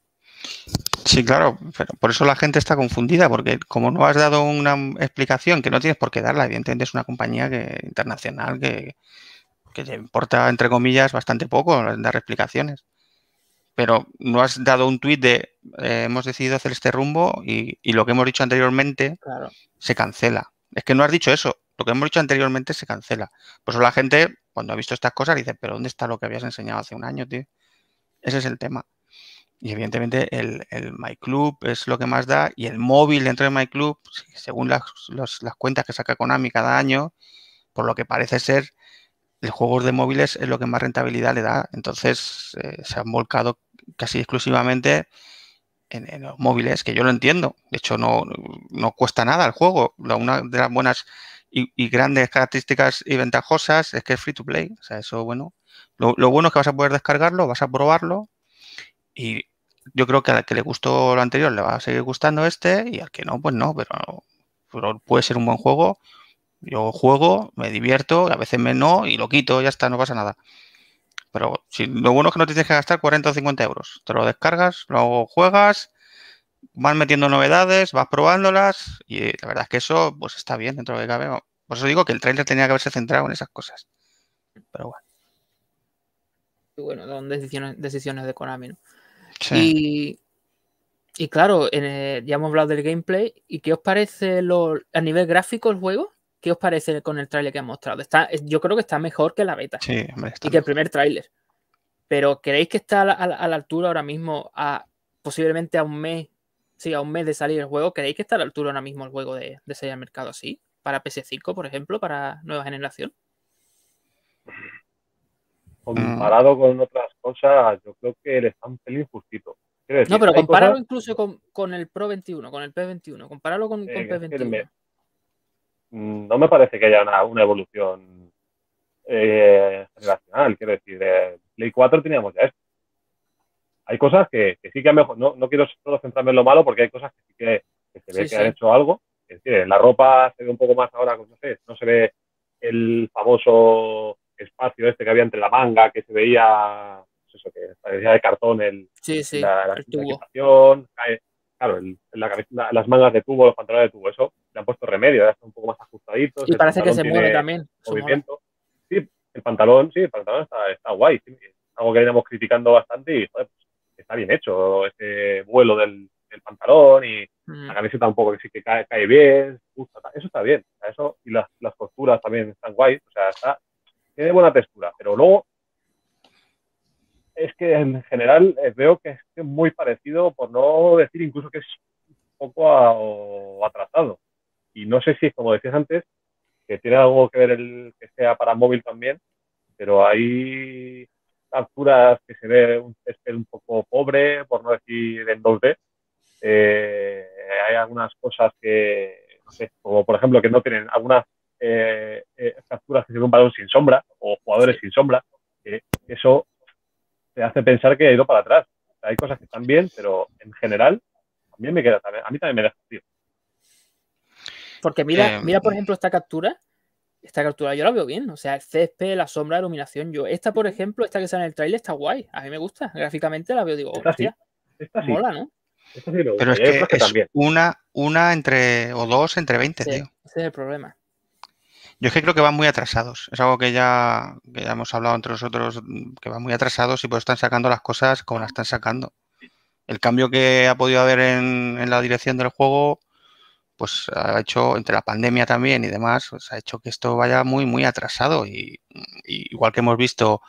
Sí, claro, pero por eso la gente está confundida, porque como no has dado una explicación que no tienes por qué darla, evidentemente es una compañía que, internacional que, que te importa, entre comillas, bastante poco dar explicaciones pero no has dado un tuit de eh, hemos decidido hacer este rumbo y, lo que hemos dicho anteriormente se cancela. Es que no has dicho eso. Lo que hemos dicho anteriormente se cancela. Por eso la gente, cuando ha visto estas cosas, dice, pero ¿dónde está lo que habías enseñado hace un año, tío? Ese es el tema. Y evidentemente el, el MyClub es lo que más da y el móvil dentro de MyClub, según las, las cuentas que saca Konami cada año, por lo que parece ser, el juego de móviles es lo que más rentabilidad le da. Entonces eh, se han volcado casi exclusivamente en, los móviles, que yo lo entiendo. De hecho, no, cuesta nada el juego. Una de las buenas y, grandes características y ventajosas es que es free to play. O sea, eso, bueno. Lo, bueno es que vas a poder descargarlo, vas a probarlo y yo creo que al que le gustó lo anterior le va a seguir gustando este y al que no, pues no, pero, puede ser un buen juego. Yo juego, me divierto, a veces me no y lo quito, ya está, no pasa nada. Pero si, lo bueno es que no tienes que gastar 40 o 50 euros. Te lo descargas, luego juegas, vas metiendo novedades, vas probándolas y la verdad es que eso pues está bien dentro de que cabe. Por eso digo que el trailer tenía que haberse centrado en esas cosas. Pero bueno.
Bueno, son decisiones, decisiones de Konami, ¿no? Sí. Y, claro, ya hemos hablado del gameplay. ¿Y qué os parece lo, a nivel gráfico el juego? ¿Qué os parece con el tráiler que han mostrado? Está, yo creo que está mejor que la beta.
Sí,
y que el primer tráiler. Pero ¿creéis que está a la, altura ahora mismo, a posiblemente a un mes, sí, a un mes de salir el juego? ¿Creéis que está a la altura ahora mismo el juego de, de salir al mercado así? Para PS5, por ejemplo, para nueva generación.
Comparado con otras cosas, yo creo que le está un pelín justito.
no, pero compáralo incluso con, el Pro 21, con el P21. Compáralo con, con P21.
Mm, no me parece que haya una, evolución eh, generacional. Quiero decir, de Play 4 teníamos ya esto. Hay cosas que, sí que han mejor. No, no quiero solo centrarme en lo malo porque hay cosas que sí que, se ve que han hecho algo. Es decir, la ropa se ve un poco más ahora, pues, no sé, no se ve el famoso espacio este que había entre la manga, que se veía, pues eso, que parecía de cartón el,
la,
claro, las mangas de tubo, los pantalones de tubo, eso le han puesto remedio, ya están un poco más ajustaditos.
Y parece que se mueve también.
Movimiento. Sí, el pantalón, sí, el pantalón está, está guay. algo que veníamos criticando bastante y joder, pues, está bien hecho ese vuelo del, pantalón y mm. la camiseta un poco que sí que cae, cae bien, eso está bien. eso, y las, las costuras también están guay, o sea, está, tiene buena textura, pero luego es que en general eh, veo que es muy parecido, por no decir incluso que es un poco atrasado. Y no sé si, como decías antes, que tiene algo que ver el que sea para móvil también, pero hay capturas que se ve un césped un poco pobre, por no decir en 2D, eh, hay algunas cosas que, no sé, como por ejemplo que no tienen algunas eh, eh, capturas que tienen un balón sin sombra o jugadores sin sombra, eso te hace pensar que ha ido para atrás. hay cosas que están bien, pero en general también me queda, a mí también me deja tío.
Porque mira, mira por ejemplo esta captura, esta captura yo la veo bien, o sea, el césped, la sombra, la iluminación, yo, esta por ejemplo, esta que sale en el trailer está guay, a mí me gusta, gráficamente la veo, digo, hostia, esta mola, ¿no?
Pero es que, es una, una entre, o dos entre 20, tío. Ese
es el problema.
Yo es que creo que van muy atrasados. Es algo que ya, ya hemos hablado entre nosotros, que van muy atrasados y pues están sacando las cosas como las están sacando. El cambio que ha podido haber en, en la dirección del juego, pues ha hecho, entre la pandemia también y demás, pues ha hecho que esto vaya muy, muy atrasado. Y, y igual que hemos visto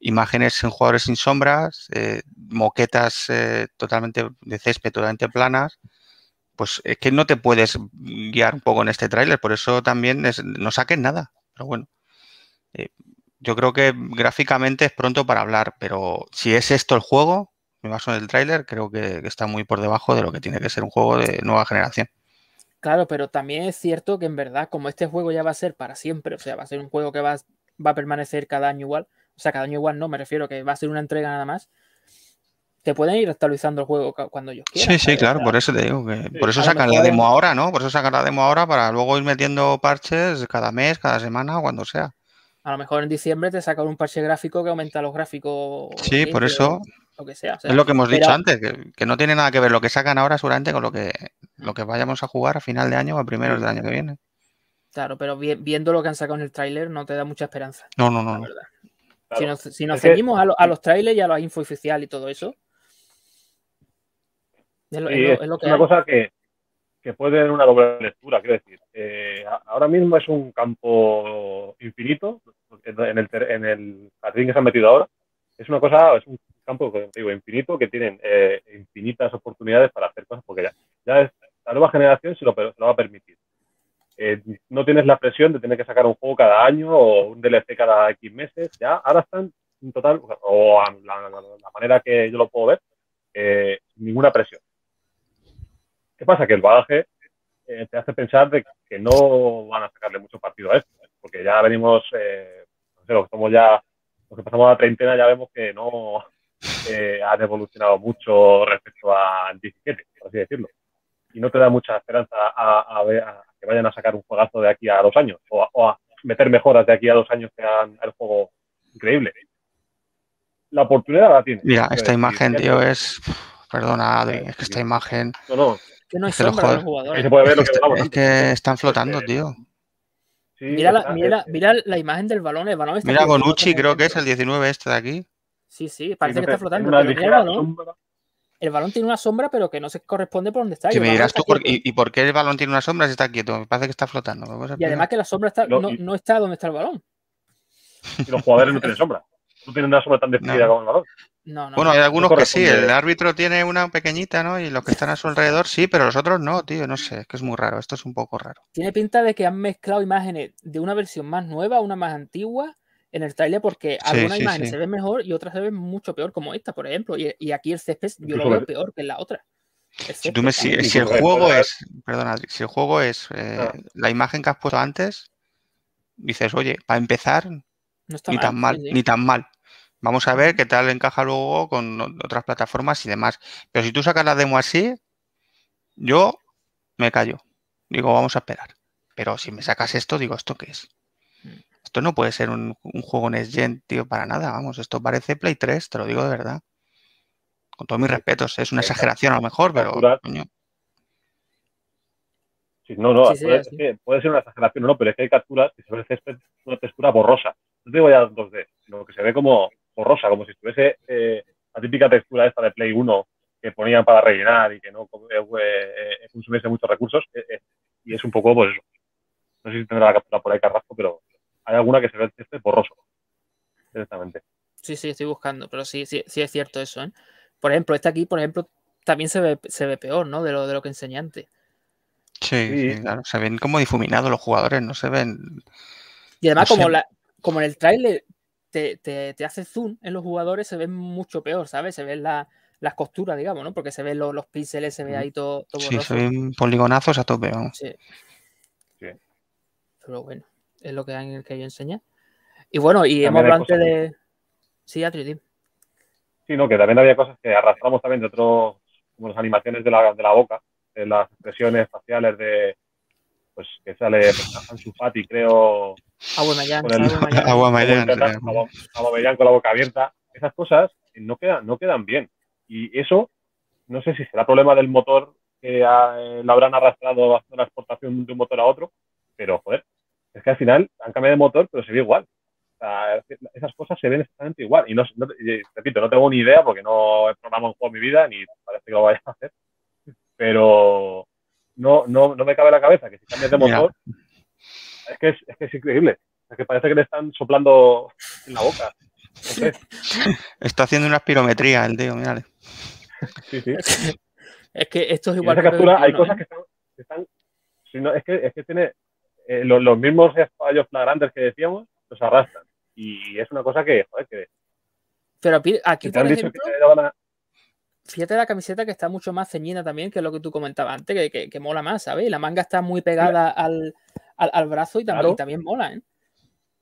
imágenes en jugadores sin sombras, eh, moquetas eh, totalmente de césped, totalmente planas, pues es que no te puedes guiar un poco en este tráiler, por eso también no saquen nada. Pero bueno, eh, yo creo que gráficamente es pronto para hablar, pero si es esto el juego, me baso en el tráiler, creo que, está muy por debajo de lo que tiene que ser un juego de nueva generación.
Claro, pero también es cierto que en verdad, como este juego ya va a ser para siempre, o sea, va a ser un juego que va, va a permanecer cada año igual, o sea, cada año igual no, me refiero que va a ser una entrega nada más, te pueden ir actualizando el juego cuando ellos quieran.
Sí, sí, claro, por eso te digo que por eso sacan la demo ahora, ¿no? Por eso sacan la demo ahora para luego ir metiendo parches cada mes, cada semana o cuando sea.
A lo mejor en diciembre te sacan un parche gráfico que aumenta los gráficos.
Sí, por eso. Lo que sea, es lo que hemos dicho antes, que, no tiene nada que ver lo que sacan ahora seguramente con lo que, lo que vayamos a jugar a final de año o a primeros del año que viene.
Claro, pero viendo lo que han sacado en el tráiler no te da mucha esperanza.
No, no, no.
Si nos, si seguimos a, los trailers y a la info oficial y todo eso.
Es, una cosa que, puede tener una doble lectura, quiero decir. Eh, ahora mismo es un campo infinito en el, en el jardín que se han metido ahora. Es una cosa, es un campo digo, infinito que tienen eh, infinitas oportunidades para hacer cosas porque ya, ya es, la nueva generación se lo, se lo va a permitir. Eh, no tienes la presión de tener que sacar un juego cada año o un DLC cada X meses. Ya, ahora están en total, o la, manera que yo lo puedo ver, ninguna presión. ¿Qué pasa? Que el bagaje eh, te hace pensar de que no van a sacarle mucho partido a esto, porque ya venimos, no sé, los que somos ya, los que pasamos a la treintena ya vemos que no han evolucionado mucho respecto al 17, por así decirlo. Y no te da mucha esperanza a, ver, a, que vayan a sacar un juegazo de aquí a dos años o a, meter mejoras de aquí a dos años que hagan el juego increíble. La oportunidad la tiene.
Mira, esta imagen, tío, es. Perdona, Adri, es que esta imagen.
No, no. Que no hay sombra los jugadores.
Se puede ver lo que,
es que están flotando, tío.
mira, la, mira, mira, la, imagen del balón. El balón
mira, Bonucci, creo que es el 19 este de aquí.
Sí, sí, parece que está flotando. Pero mira el balón el balón tiene una sombra, pero que no se corresponde por donde está.
me dirás tú, y, por qué el balón tiene una sombra si está quieto? Me parece que está flotando.
Y además que la sombra no, está donde está el balón.
Y los jugadores no tienen sombra. No tienen una sombra tan definida como el balón.
No, no,
bueno, hay algunos que sí. El árbitro tiene una pequeñita, ¿no? Y los que están a su alrededor sí, pero los otros no, tío. No sé, es que es muy raro. Esto es un poco raro.
Tiene pinta de que han mezclado imágenes de una versión más nueva a una más antigua en el trailer porque algunas imágenes se ven mejor y otras se ven mucho peor, como esta, por ejemplo. Y, aquí el césped yo lo veo peor que en la otra.
Si, tú me, si, el juego es, perdona, si el juego es eh, ah. la imagen que has puesto antes, dices, oye, para empezar, ni tan mal, ni tan mal. Vamos a ver qué tal encaja luego con otras plataformas y demás. Pero si tú sacas la demo así, yo me callo. Digo, vamos a esperar. Pero si me sacas esto, digo, ¿esto qué es? Esto no puede ser un, juego Next Gen, tío, para nada. Vamos, esto parece Play 3, te lo digo de verdad. Con todos mis respetos, es una exageración a lo mejor, pero.
no, no, puede, ser una exageración no, pero es que hay capturas que se ve una textura borrosa. No digo ya 2D, sino que se ve como borrosa, como si estuviese eh, la típica textura esta de Play 1 que ponían para rellenar y que no eh, eh, consumiese muchos recursos. y es un poco, pues eso. No sé si tendrá la captura por ahí Carrasco, pero hay alguna que se ve este borroso, directamente.
Sí, sí, estoy buscando, pero sí, sí, sí es cierto eso. ¿eh? Por ejemplo, este aquí, por ejemplo, también se ve, se ve peor, ¿no? De lo, de lo que enseñé antes.
Sí, claro, se ven como difuminados los jugadores, no se ven.
Y además, como, la, como en el trailer te, te, hace zoom en los jugadores, se ven mucho peor, ¿sabes? Se ven la, las costuras, digamos, ¿no? Porque se ven los, los píxeles, se ve ahí todo, todo
Sí, se ven poligonazos a tope, vamos.
Sí. Pero bueno, es lo que hay en el que yo enseñé. Y bueno, y hemos hablado antes de. Sí, Atri,
Sí, no, que también había cosas que arrastramos también de otros, como las animaciones de la, de la boca, de las expresiones faciales de, pues que sale pues, Ansu Fati, creo.
Agua con,
con la boca abierta. Esas cosas no quedan, no quedan bien. Y eso, no sé si será problema del motor que eh, lo habrán arrastrado haciendo la exportación de un motor a otro, pero joder, es que al final han cambiado de motor, pero se ve igual. esas cosas se ven exactamente igual. Y no, repito, no tengo ni idea porque no he programado un juego en mi vida ni parece que lo vaya a hacer. Pero no, no, no me cabe la cabeza que si cambias de motor, es que es, es que es increíble. Es que parece que le están soplando en la boca.
Está haciendo una espirometría el tío, mira.
Sí, sí.
Es que esto es igual.
En esa captura hay cosas ¿eh? que están. es, que, es que tiene eh, los, mismos fallos flagrantes que decíamos, los arrastran. Y es una cosa que, joder, que.
Pero aquí, por ejemplo, fíjate la camiseta que está mucho más ceñida también, que es lo que tú comentabas antes, que, que, mola más, ¿sabes? La manga está muy pegada al, al, brazo y también, también mola, ¿eh?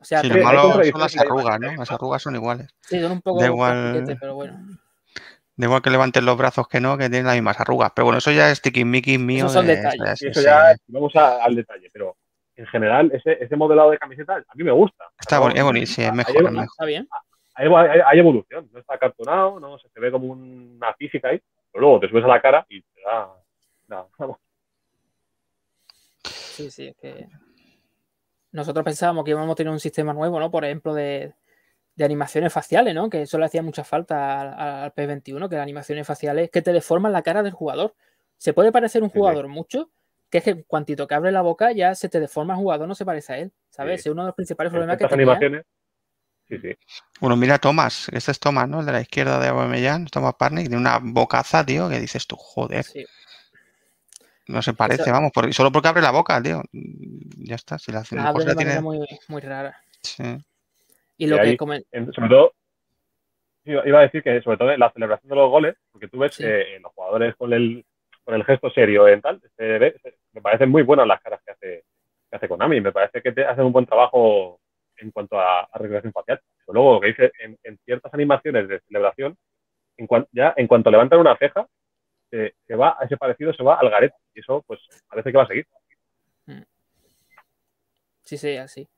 O sea, sí, lo malo son las arrugas, ¿no? Las arrugas son iguales.
Sí, son un poco
de igual, pero bueno. Da igual que levanten los brazos que no, que tienen las mismas arrugas. Pero bueno, eso ya es tiquismiquis mío.
Eso son detalles.
eso ya, vamos al detalle, pero en general, ese, ese modelado de camiseta a mí me gusta.
Está bonito, sí, es mejor, es mejor.
Está bien.
Hay, hay, evolución, no está cartonado, no se ve como una física ahí, pero luego te subes a la cara y te da. Nada, [LAUGHS]
Sí, sí, es que nosotros pensábamos que íbamos a tener un sistema nuevo, ¿no? Por ejemplo, de, animaciones faciales, ¿no? Que eso le hacía mucha falta al, P21, que las animaciones faciales que te deforman la cara del jugador. Se puede parecer un jugador mucho, que es que cuantito que abre la boca ya se te deforma el jugador, no se parece a él, ¿sabes? Es uno de los principales problemas que tenía. animaciones.
Sí, sí.
Bueno, mira Tomás, este es Tomás, ¿no? El de la izquierda de Aubameyang, Tomás Parnick, tiene una bocaza, tío, que dices tú, joder. Sí. No se parece, vamos, solo porque abre la boca, tío. Ya está, si la hace
abre de manera muy, muy rara.
Sí.
Y lo que
Sobre todo, iba a decir que sobre todo en la celebración de los goles, porque tú ves que los jugadores con el, con el gesto serio en tal, me parecen muy buenas las caras que hace, que hace Konami. Me parece que te hacen un buen trabajo en cuanto a, a regulación facial. Pero luego lo que dice en, ciertas animaciones de celebración, en ya en cuanto levantan una ceja, se, va, ese parecido se va al garete. Y eso, pues, parece que va a seguir. Mm.
Sí, sí, así.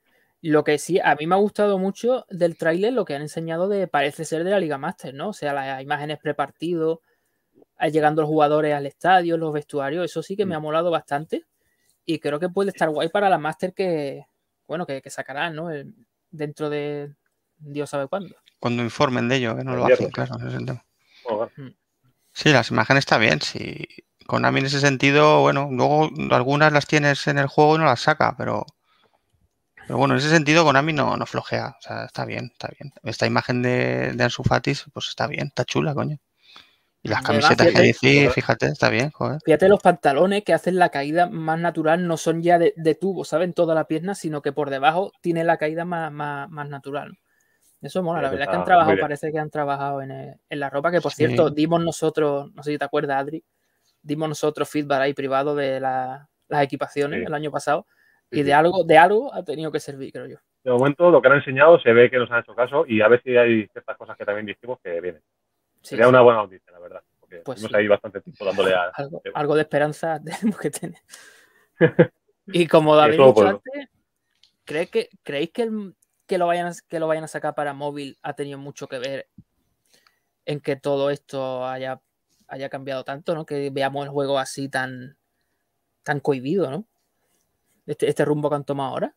Lo que sí, a mí me ha gustado mucho del tráiler lo que han enseñado de, parece ser de la Liga Master, ¿no? O sea, las imágenes prepartido, llegando los jugadores al estadio, los vestuarios, eso sí que me mm. ha molado bastante. Y creo que puede estar guay para la Master que, bueno, que, sacarán, ¿no? dentro de Dios sabe cuándo.
Cuando informen de ello, que no lo hacen, claro, Sí, las imágenes está bien. Sí. Konami en ese sentido, bueno, luego algunas las tienes en el juego y no las saca, pero, pero bueno, en ese sentido Konami no, no flojea. O sea, está bien, está bien. Esta imagen de, de Ansu Fatis, pues está bien, está chula, coño. Y las camisetas que dice, fíjate, está bien, joder.
Fíjate los pantalones que hacen la caída más natural, no son ya de, tubo, ¿saben? Toda la pierna, sino que por debajo tiene la caída más, más natural. Eso mola, la verdad es que han trabajado, parece que han trabajado en, la ropa, que por cierto, dimos nosotros, no sé si te acuerdas, Adri, dimos nosotros feedback ahí privado de las equipaciones el año pasado y de algo, de algo ha tenido que servir, creo yo.
De momento, lo que han enseñado se ve que nos han hecho caso y a ver si hay ciertas cosas que también dijimos que vienen. Sería una buena noticia, la verdad, porque pues ahí bastante tiempo dándole a...
Algo, de esperanza [LAUGHS] tenemos que tener. [LAUGHS] y como David dicho antes, que, ¿creéis que el, que lo vayan, que lo vayan a sacar para móvil ha tenido mucho que ver en que todo esto haya, haya cambiado tanto, ¿no? Que veamos el juego así tan, tan cohibido, ¿no? Este, este rumbo que han tomado ahora.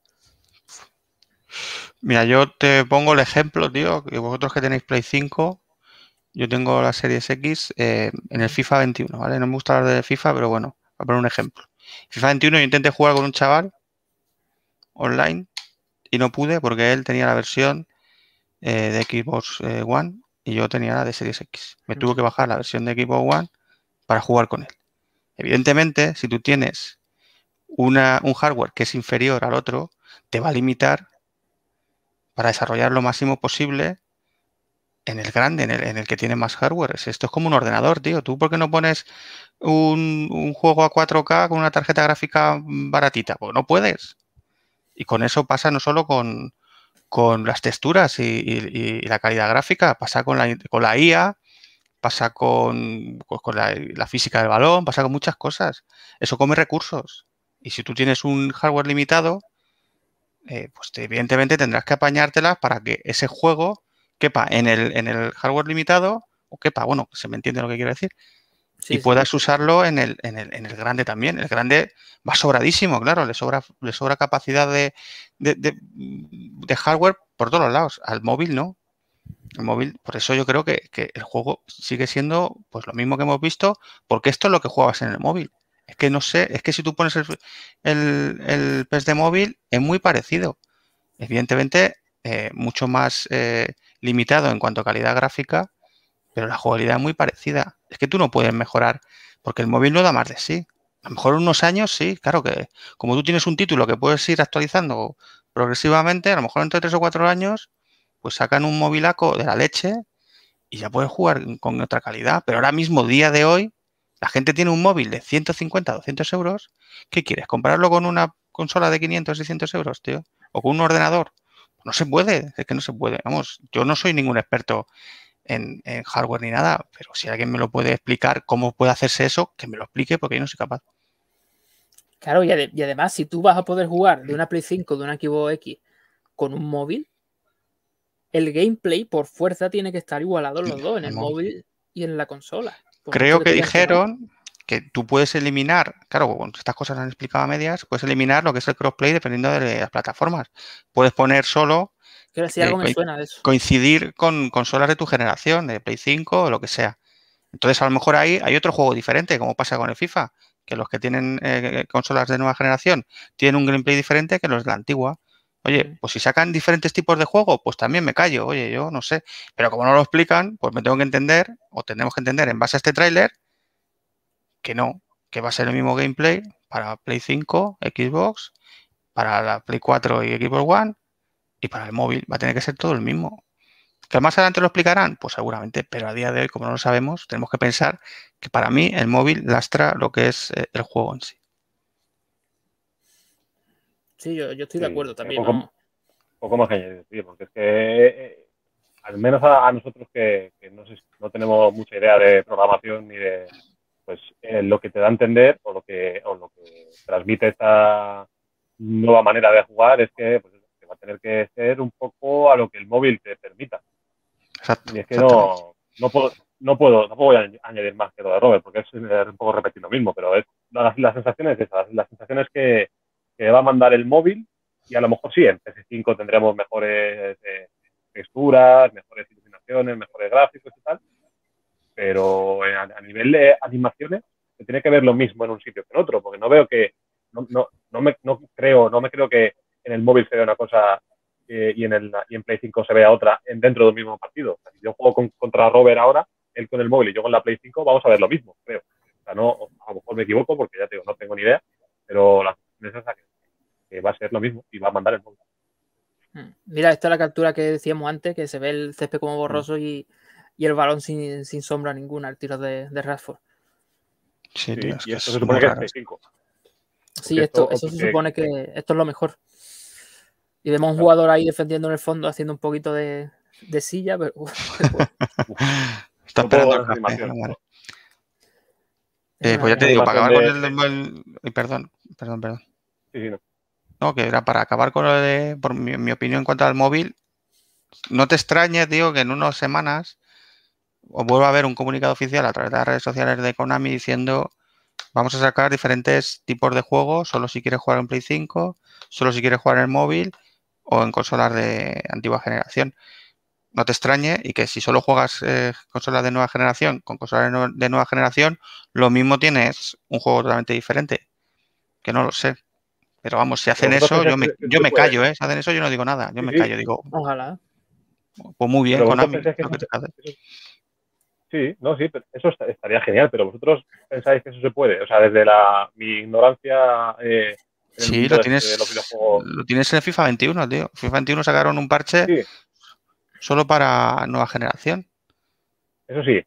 Mira, yo te pongo el ejemplo, tío, que vosotros que tenéis Play 5, yo tengo la Series X eh, en el FIFA 21, ¿vale? No me gusta hablar de FIFA, pero bueno, voy a poner un ejemplo. FIFA 21 yo intenté jugar con un chaval online y no pude porque él tenía la versión eh, de Xbox eh, One y yo tenía la de Series X. Me tuvo que bajar la versión de Xbox One para jugar con él. Evidentemente, si tú tienes una, un hardware que es inferior al otro, te va a limitar para desarrollar lo máximo posible en el grande, en el, que tiene más hardware. Esto es como un ordenador, tío. ¿Tú por qué no pones un, juego a 4K con una tarjeta gráfica baratita? Pues no puedes. Y con eso pasa no solo con, con las texturas y, la calidad gráfica, pasa con la, con la IA, pasa con, pues, con la, física del balón, pasa con muchas cosas. Eso come recursos. Y si tú tienes un hardware limitado, eh, pues te- evidentemente tendrás que apañártelas para que ese juego quepa en el, en el hardware limitado, o quepa, bueno, se me entiende lo que quiero decir,
Sí,
y
sí.
puedas usarlo en el, en el, en el grande también. El grande va sobradísimo, claro, le sobra, le sobra capacidad de, de, de- de hardware por todos los lados. Al móvil no. El móvil, por eso yo creo que, que el juego sigue siendo pues lo mismo que hemos visto, porque esto es lo que juegas en el móvil. Es que no sé, es que si tú pones el, el, el PES de móvil, es muy parecido. Evidentemente, eh, mucho más eh, limitado en cuanto a calidad gráfica, pero la jugabilidad es muy parecida. Es que tú no puedes mejorar, porque el móvil no da más de sí. A lo mejor unos años sí, claro que como tú tienes un título que puedes ir actualizando progresivamente, a lo mejor entre tres o cuatro años, pues sacan un movilaco de la leche y ya puedes jugar con otra calidad. Pero ahora mismo, día de hoy, la gente tiene un móvil de 150, 200 euros. ¿Qué quieres? ¿Comprarlo con una consola de 500, 600 euros, tío? ¿O con un ordenador? No se puede, es que no se puede. Vamos, yo no soy ningún experto en, en hardware ni nada, pero si alguien me lo puede explicar cómo puede hacerse eso, que me lo explique porque yo no soy capaz.
Claro, y, ade- y además, si tú vas a poder jugar de una Play 5, de una Xbox X con un móvil, el gameplay por fuerza tiene que estar igualado los dos, en
El
el
móvil.
y en la consola. Por
Creo que dijeron que tú puedes eliminar, claro, cuando estas cosas han explicado a medias, puedes eliminar lo que es el crossplay dependiendo de las plataformas. Puedes poner solo eh,
algo me
coi-
suena de eso.
coincidir con consolas de tu generación, de Play 5 o lo que sea. Entonces, a lo mejor ahí hay otro juego diferente, como pasa con el FIFA, que los que tienen eh, consolas de nueva generación tienen un gameplay diferente que los de la antigua. Oye,
Mm.
pues si sacan diferentes tipos de juego, pues también me callo. Oye, yo no sé. Pero como no lo explican, pues me tengo que entender, o tenemos que entender en base a este tráiler, que no, que va a ser el mismo gameplay para Play 5, Xbox, para la Play 4 y Xbox One, y para el móvil va a tener que ser todo el mismo. ¿Que más adelante lo explicarán? Pues seguramente, pero a día de hoy, como no lo sabemos, tenemos que pensar que para mí el móvil lastra lo que es eh, el juego en sí.
Sí, yo, yo estoy de acuerdo
un
también.
poco-
¿no?
poco más que añadir, porque es que eh, al menos a, a nosotros que, que no, sé- no tenemos mucha idea de programación ni de pues eh, lo que te da a entender o lo que o lo que transmite esta nueva manera de jugar es que, pues, que va a tener que ser un poco a lo que el móvil te permita.
Exacto.
Y es que no, no puedo, no puedo, a añ- añadir más que lo de Robert, porque es un poco repetir lo mismo, pero es, la, la sensación es esa, la sensación es que, que va a mandar el móvil y a lo mejor sí, en PS5 tendremos mejores eh, texturas, mejores iluminaciones, mejores gráficos y tal, pero eh, a, nivel de animaciones se tiene que ver lo mismo en un sitio que en otro, porque no veo que, no, no, no me no creo, no me creo que en el móvil se vea una cosa eh, y, en el, y en Play 5 se vea otra en, dentro de un mismo partido. O si yo juego con- contra Robert ahora, él con el móvil y yo con la Play 5, vamos a ver lo mismo, creo. O sea, no, a lo mejor me equivoco porque ya te digo, no tengo ni idea, pero la sensación es esa que, que va a ser lo mismo y va a mandar el móvil.
Mm. Mira, esta es la captura que decíamos antes, que se ve el césped como borroso y, y el balón sin, sin sombra ninguna al tiro de, de Rashford.
Sí,
Sí,
tío, es
y esto
es
se supone que es
raro.
Play 5.
Sí, esto,
esto-
eso se supone que esto es lo mejor. Y vemos un jugador ahí defendiendo en el fondo, haciendo un poquito de, de silla, pero [LAUGHS]
Está
No
esperando el vale.
es
Eh, pues ya te digo, para acabar con el, el- el- Perdón, perdón, perdón.
Sí, sí, no.
No, que era para acabar con lo de, por mi, mi opinión en cuanto al móvil, no te extrañes, digo, que en unas semanas vuelva a ver un comunicado oficial a través de las redes sociales de Konami diciendo vamos a sacar diferentes tipos de juegos, solo si quieres jugar en Play 5, solo si quieres jugar en el móvil o en consolas de antigua generación. No te extrañe y que si solo juegas eh, consolas de nueva generación con consolas de, nue- de nueva generación, lo mismo tienes un juego totalmente diferente. Que no lo sé. Pero vamos, si hacen eso, yo me, yo me callo, ¿eh? Si hacen eso, yo no digo nada. Yo me callo, digo,
Ojalá.
pues muy bien, Konami.
que Sí, no, sí, pero eso est- estaría genial, pero vosotros pensáis que eso se puede. O sea, desde la mi ignorancia eh,
Sí, lo tienes,
de los
lo tienes en el FIFA 21, tío. FIFA 21 sacaron un parche
Sí.
solo para nueva generación.
Eso sí,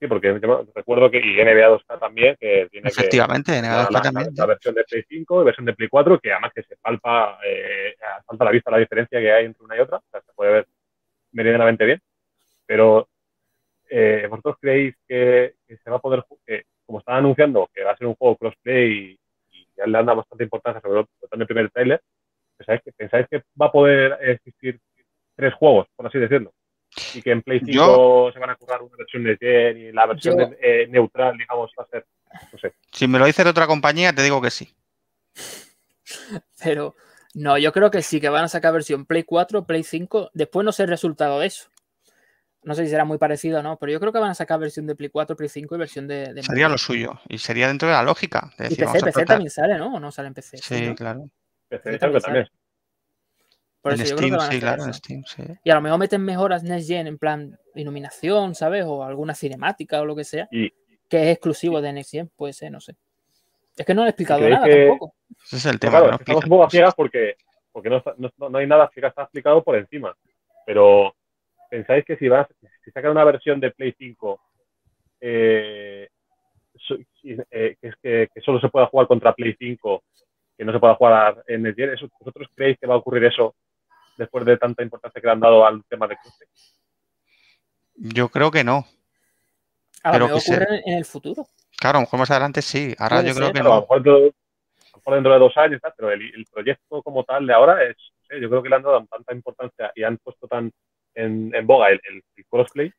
sí, porque recuerdo que y NBA 2K también, que tiene
Efectivamente, NBA 2K también.
La, versión de Play 5 y versión de Play 4, que además que se palpa, eh, a la vista la diferencia que hay entre una y otra, o sea, se puede ver meridianamente bien, pero eh, ¿vosotros creéis que, se va a poder, como están anunciando que va a ser un juego crossplay y, ya le han dado bastante importancia, sobre todo en el primer trailer, ¿pensáis que, ¿pensáis que va a poder existir tres juegos, por así decirlo? Y que en Play 5 se van a currar una versión de Gen y la versión eh, neutral, digamos, va a ser, no sé.
Si me lo dice de otra compañía, te digo que sí. [LAUGHS]
Pero no, yo creo que sí, que van a sacar versión Play 4, Play 5. Después no sé el resultado de eso. No sé si será muy parecido o no, pero yo creo que van a sacar versión de Play 4, Play 5 y versión de.
sería lo suyo. Y sería dentro de la lógica.
y PC, PC también sale, ¿no? ¿O no sale en PC?
Sí, claro.
PC también.
Por en eso Steam, sí, claro, en Steam, sí.
Y a lo mejor meten mejoras Next Gen en plan iluminación, ¿sabes? O alguna cinemática o lo que sea. Que es exclusivo de Next Gen, puede ser, no sé. Es que no he explicado nada tampoco.
Ese es el tema.
Claro, estamos un poco a ciegas porque, porque no, no, no, hay nada que está explicado por encima. Pero ¿pensáis que si, vas, si sacan una versión de Play 5 eh, eh, que, es que, que, solo se pueda jugar contra Play 5, que no se pueda jugar en el ¿eso, ¿vosotros creéis que va a ocurrir eso después de tanta importancia que le han dado al tema de cruce?
Yo creo que no.
A lo mejor ocurre en el futuro.
Claro, a lo mejor más adelante sí. Ahora yo creo que no.
A lo mejor dentro, de dos años, pero el, proyecto como tal de ahora es, yo creo que le han dado tanta importancia y han puesto tan en, boga el, crossplay.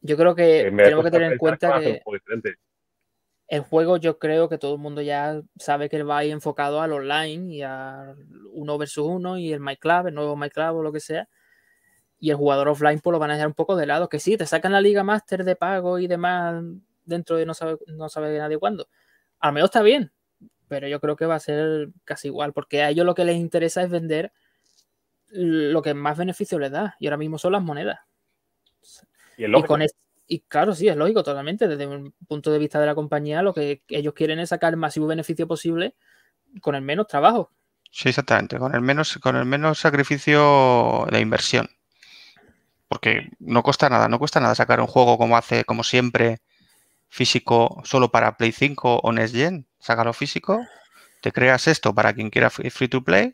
yo creo que, tenemos que tener en cuenta que el juego yo creo que todo el mundo ya sabe que va ahí enfocado al online y a uno versus uno y el MyClub, el nuevo MyClub o lo que sea. Y el jugador offline pues lo van a dejar un poco de lado. Que sí, te sacan la Liga Master de pago y demás dentro de no sabe, no sabe nadie cuándo. Al menos está bien, pero yo creo que va a ser casi igual, porque a ellos lo que les interesa es vender lo que más beneficio les da. Y ahora mismo son las monedas.
Y,
con y claro, sí, es lógico totalmente. Desde un punto de vista de la compañía, lo que ellos quieren es sacar el máximo beneficio posible con el menos trabajo.
Sí, exactamente, con el menos, con el menos sacrificio de inversión. Porque no cuesta nada, no cuesta nada sacar un juego como hace, como siempre, físico solo para Play 5 o Next Gen. Sácalo físico, te creas esto para quien quiera free to play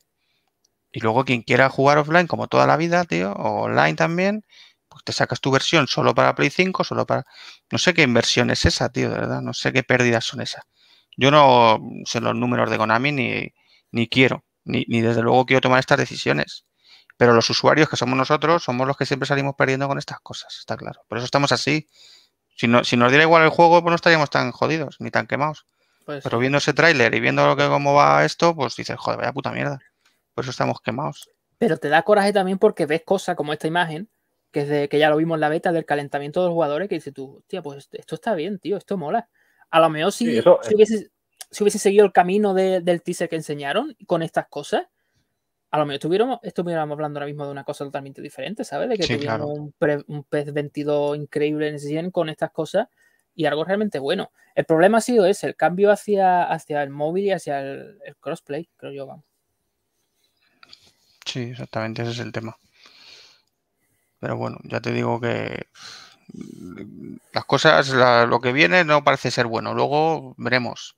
y luego quien quiera jugar offline, como toda la vida, tío, o online también, pues te sacas tu versión solo para Play 5, solo para... No sé qué inversión es esa, tío, de verdad. No sé qué pérdidas son esas. Yo no sé los números de Konami ni, ni quiero, ni, ni desde luego quiero tomar estas decisiones. Pero los usuarios que somos nosotros somos los que siempre salimos perdiendo con estas cosas, está claro. Por eso estamos así. Si, no, si nos diera igual el juego, pues no estaríamos tan jodidos ni tan quemados. Pues Pero viendo ese tráiler y viendo lo que cómo va esto, pues dices, joder, vaya puta mierda. Por eso estamos quemados.
Pero te da coraje también porque ves cosas como esta imagen, que es de que ya lo vimos en la beta del calentamiento de los jugadores, que dices tú, hostia, pues esto está bien, tío, esto mola. A lo mejor si, si, hubiese, si hubiese, seguido el camino del teaser que enseñaron con estas cosas, a lo mejor estuviéramos, estuviéramos hablando ahora mismo de una cosa totalmente diferente, ¿sabes? De que tuviéramos un, un, PS22 increíble en ese con estas cosas y algo realmente bueno. El problema ha sido ese, el cambio hacia, hacia el móvil y hacia el crossplay, creo yo, vamos.
Sí, exactamente, ese es el tema. Pero bueno, ya te digo que las cosas, lo que viene no parece ser bueno. Luego veremos.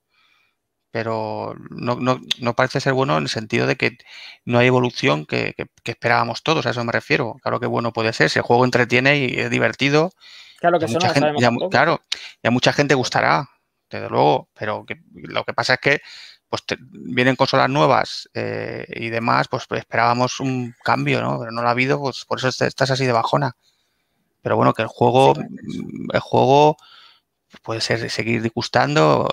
Pero no, no, parece ser bueno en el sentido de que no hay evolución que, esperábamos todos, a eso me refiero. Claro que bueno puede ser, si el juego entretiene y es divertido.
Claro que eso
mucha gente, claro, y a mucha gente gustará, desde luego, pero que, lo que pasa es que pues vienen consolas nuevas eh, y demás, pues, esperábamos un cambio, ¿no? Pero no lo ha habido, pues por eso estás así de bajona. Pero bueno, que el juego, el juego puede ser seguir gustando,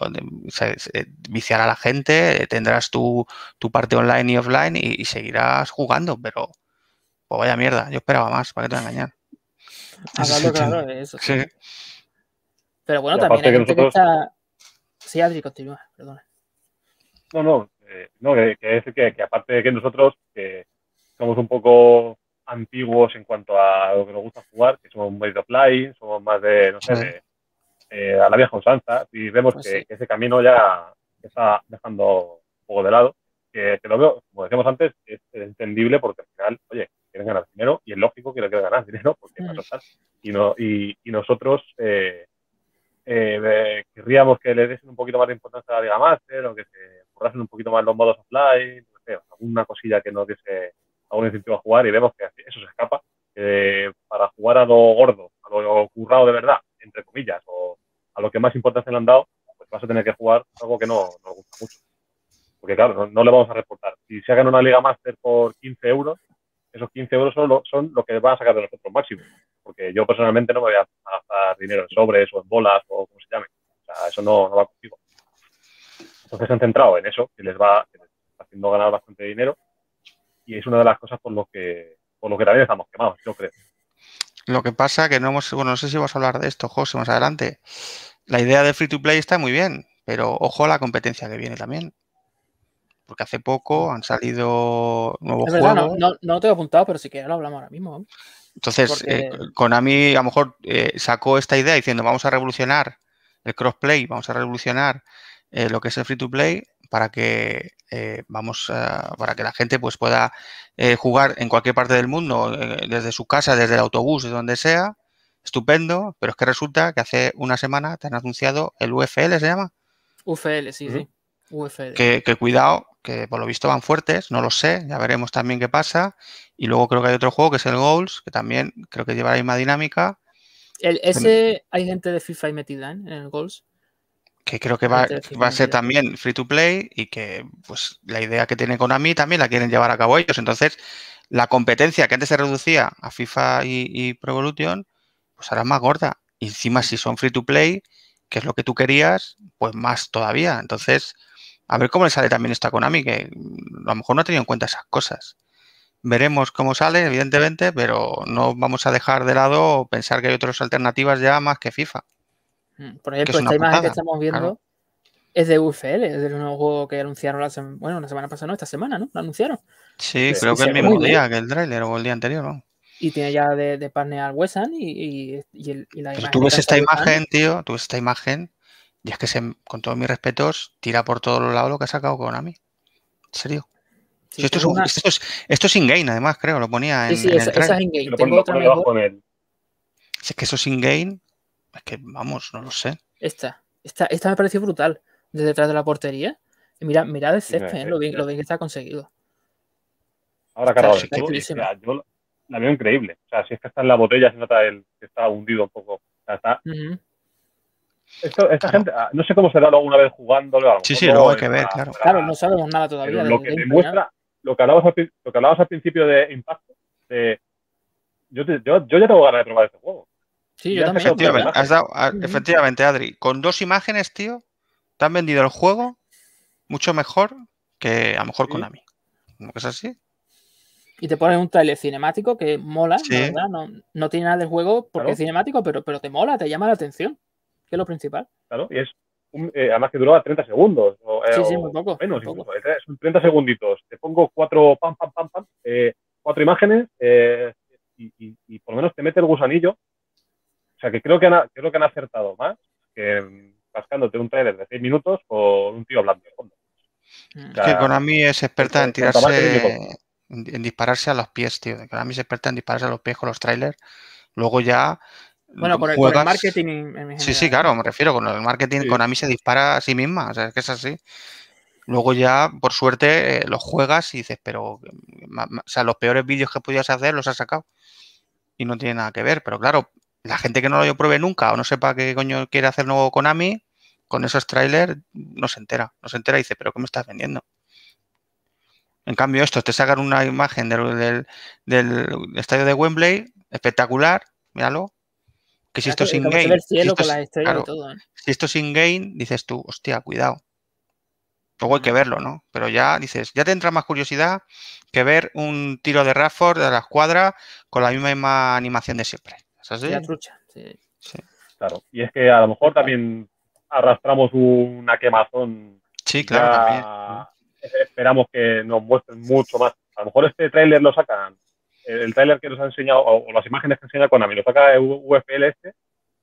viciar a la gente, tendrás tu, parte online y offline y, seguirás jugando, pero pues vaya mierda, yo esperaba más, para que te voy a engañar.
Hablando claro de eso. Sí. Pero bueno, también hay gente que, está... Sí, Adri, continúa, perdona.
No, no, eh, no que, es que, aparte de que nosotros que somos un poco antiguos en cuanto a lo que nos gusta jugar, que somos muy de offline, somos más de, no sé, de, eh, a la vieja usanza, y vemos pues que, ese camino ya está dejando un poco de lado, que, lo veo, como decíamos antes, es entendible porque al final, oye, quieren ganar dinero y es lógico que le quiera ganar [LAUGHS] dinero porque va a. Y, no, y, y nosotros eh, eh, querríamos que le desen un poquito más de importancia a la Liga Master o que se borrasen un poquito más los modos offline, no sé, alguna cosilla que nos diese algún incentivo a jugar y vemos que eso se escapa. para jugar a lo gordo, a lo currado de verdad, entre comillas, o a lo que más importancia le han dado, pues vas a tener que jugar algo que no, nos gusta mucho. Porque claro, no, le vamos a reportar. Si se hagan una Liga Master por 15 euros, esos 15 euros son lo, son lo que van a sacar de nosotros máximo. Porque yo personalmente no me voy a gastar dinero en sobres o en bolas o como se llame. O sea, eso no, va contigo. Entonces se han centrado en eso, que les va haciendo ganar bastante dinero. Y es una de las cosas por lo que, por lo que también estamos quemados, yo creo.
Lo que pasa que no hemos, bueno, no sé si vamos a hablar de esto, José, más adelante. La idea de free to play está muy bien, pero ojo a la competencia que viene también. Porque hace poco han salido nuevos juegos.
No, no, no, lo tengo apuntado, pero si quieres lo hablamos ahora mismo.
Entonces, eh, Konami a lo mejor eh, sacó esta idea diciendo vamos a revolucionar el crossplay, vamos a revolucionar eh, lo que es el free to play para que vamos para que la gente pues pueda jugar en cualquier parte del mundo, desde su casa, desde el autobús, de donde sea. Estupendo, pero es que resulta que hace una semana te han anunciado el UFL, ¿se llama?
UFL, sí, sí. UFL.
Que, que, cuidado, que por lo visto van fuertes, no lo sé, ya veremos también qué pasa. Y luego creo que hay otro juego que es el Goals, que también creo que lleva la misma dinámica.
El, ese, hay gente de FIFA ahí metida en el Goals.
Que creo que va, va, a ser también free to play y que pues la idea que tiene Konami también la quieren llevar a cabo ellos. Entonces, la competencia que antes se reducía a FIFA y, y Pro Evolution, pues ahora es más gorda. Y encima si son free to play, que es lo que tú querías, pues más todavía. Entonces, a ver cómo le sale también esta Konami, que a lo mejor no ha tenido en cuenta esas cosas. Veremos cómo sale, evidentemente, pero no vamos a dejar de lado pensar que hay otras alternativas ya más que FIFA.
Mm, por ejemplo, esta imagen que estamos viendo es de UFL, es del nuevo juego que anunciaron la, bueno, la semana pasada, no, esta semana, ¿no? Lo anunciaron.
Sí, creo que el mismo día que el trailer o el día anterior, ¿no?
Y tiene ya de, de partner al Wesan y, y, y, la
Pero tú ves esta imagen, tío, tú ves esta imagen y es que, se, con todos mis respetos, tira por todos los lados lo que ha sacado Konami. En serio. esto, es esto, es, in-game, además, creo, lo ponía en,
sí, sí,
en
esa, el esa es in-game.
Si es que eso es in-game, es que, vamos, no lo sé.
Esta, esta, esta me pareció brutal, desde detrás de la portería. Y mira, mira el césped, ¿eh? lo, bien, lo bien que está conseguido.
Ahora cargado de todo. yo la veo increíble. O sea, si es que está en la botella, se nota el, que está hundido un poco. O sea, está... Uh -huh esta gente, ah, no sé cómo será luego una vez jugándolo.
Sí, sí, luego hay que ver, claro.
Claro, no sabemos nada todavía.
Lo que demuestra, lo que, hablabas al, lo que hablabas al principio de impacto, de, yo, te, yo, yo, ya tengo ganas de probar este juego.
Sí, yo también.
Efectivamente, has dado, efectivamente, Adri, con dos imágenes, tío, te han vendido el juego mucho mejor que a lo mejor ¿Sí? Konami. ¿No es así?
Y te ponen un trailer cinemático que mola, sí. ¿verdad? No, no, tiene nada del juego porque claro. es cinemático, pero, pero te mola, te llama la atención que es lo principal.
Claro, y es un, eh, además que duraba 30 segundos. O,
eh, sí, sí, muy poco.
Menos,
muy
poco. son 30 segunditos. Te pongo cuatro, pam, pam, pam, pam, eh, cuatro imágenes eh, y, y, y, por lo menos te mete el gusanillo. O sea, que creo que han, creo que han acertado más que rascándote un trailer de 6 minutos con un tío hablando de fondo.
O sea, que Konami es experta en tirarse, en, en, dispararse a los pies, tío. Konami es experta en dispararse a los pies con los trailers. Luego ya
bueno, con el, juegas... con el marketing. En,
en sí, sí, claro, me refiero. Con el marketing, sí. Konami se dispara a sí misma. O sea, es que es así. Luego ya, por suerte, eh, los juegas y dices, pero, o sea, los peores vídeos que podías hacer los has sacado. Y no tiene nada que ver. Pero claro, la gente que no lo pruebe nunca o no sepa qué coño quiere hacer nuevo Konami, con esos trailers, no se entera. No se entera y dice, pero ¿qué me estás vendiendo? En cambio, estos te sacan una imagen del, del, del estadio de Wembley, espectacular, míralo, que si esto es in-game. Si,
¿eh?
si esto es in-game, dices tú, hostia, cuidado. Luego hay que verlo, ¿no? Pero ya dices, ya te entra más curiosidad que ver un tiro de Rafford de la escuadra con la misma animación de siempre. ¿Es así?
La trucha, sí.
sí. Claro. Y es que a lo mejor también arrastramos una quemazón.
Sí, claro, también.
Esperamos que nos muestren mucho más. A lo mejor este tráiler lo sacan el tráiler que nos ha enseñado, o, las imágenes que enseña Konami, lo saca UFL este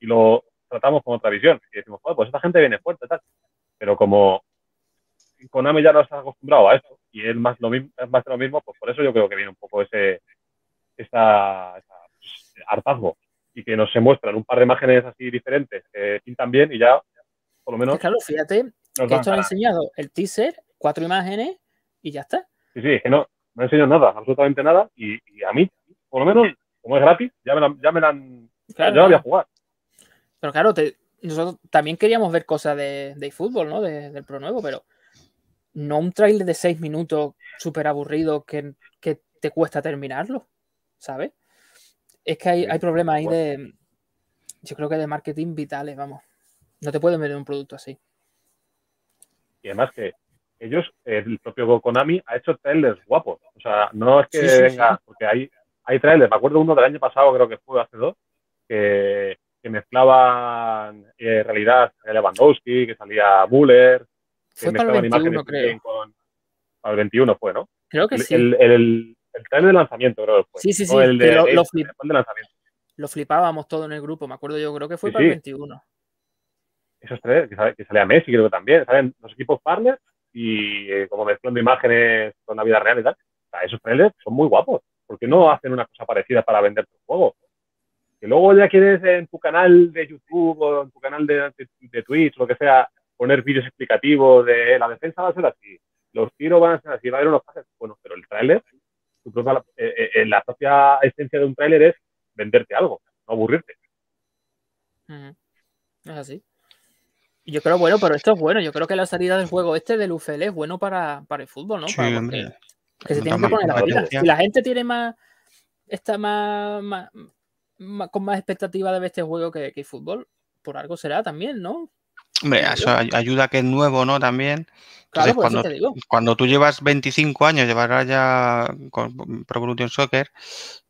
y lo tratamos con otra visión. Y decimos, pues esta gente viene fuerte, tal. Pero como Konami ya no está acostumbrado a esto y es más, lo mismo, es más de lo mismo, pues por eso yo creo que viene un poco ese, esa, pues, hartazgo y que nos se muestran un par de imágenes así diferentes que pintan bien y ya, por lo menos.
claro, fíjate que esto han enseñado el teaser, cuatro imágenes y ya está.
Sí, sí, es que no, no enseñado nada, absolutamente nada y, a mí, por lo menos, como es gratis, ya me la, ya me la han. ya la voy a jugar.
Pero claro, nosotros también queríamos ver cosas de, de fútbol, ¿no? del Pro Nuevo, pero no un trailer de seis minutos súper aburrido que, que, te cuesta terminarlo, ¿sabes? Es que hay, hay problemas ahí de, yo creo que de marketing vitales, vamos. No te pueden vender un producto así.
Y además que ellos, el propio Konami, ha hecho trailers guapos. O sea, no es que venga, porque hay, hay trailers, me acuerdo uno del año pasado, creo que fue hace dos, que, que mezclaban eh, realidad Lewandowski, que salía Müller,
fue para el 21, creo.
Para el 21 fue, ¿no?
Creo que
el,
sí.
El, el, trailer de lanzamiento, creo fue.
Sí, sí, sí.
el de,
lo,
el,
lo, flip,
de lanzamiento.
lo, flipábamos todo en el grupo, me acuerdo yo, creo que fue sí, para el 21.
Esos tres, que, sale, que salía Messi, creo que también. Salen los equipos partners y eh, como mezclando imágenes con la vida real y tal. O sea, esos trailers son muy guapos. ¿Por qué no hacen una cosa parecida para vender tu juego? Que luego ya quieres en tu canal de YouTube o en tu canal de, de, de Twitch, lo que sea, poner vídeos explicativos de la defensa va a ser así, los tiros van a ser así, va a haber unos pases. Bueno, pero el tráiler, eh, eh, la propia esencia de un tráiler es venderte algo, no aburrirte.
Uh -huh. Es así. Y yo creo, bueno, pero esto es bueno. Yo creo que la salida del juego este del UFL es bueno para, para el fútbol, ¿no?
Sí,
para,
hombre.
Que se tienen que poner las pilas. Si la gente tiene más, está más, más, más, con más expectativa de ver este juego que, que el fútbol, por algo será también, ¿no?
Hombre, eso ayuda a que es nuevo, ¿no? También.
Claro, por
cuando,
te digo.
cuando tú llevas 25 años, llevarás ya con Pro Evolution Soccer,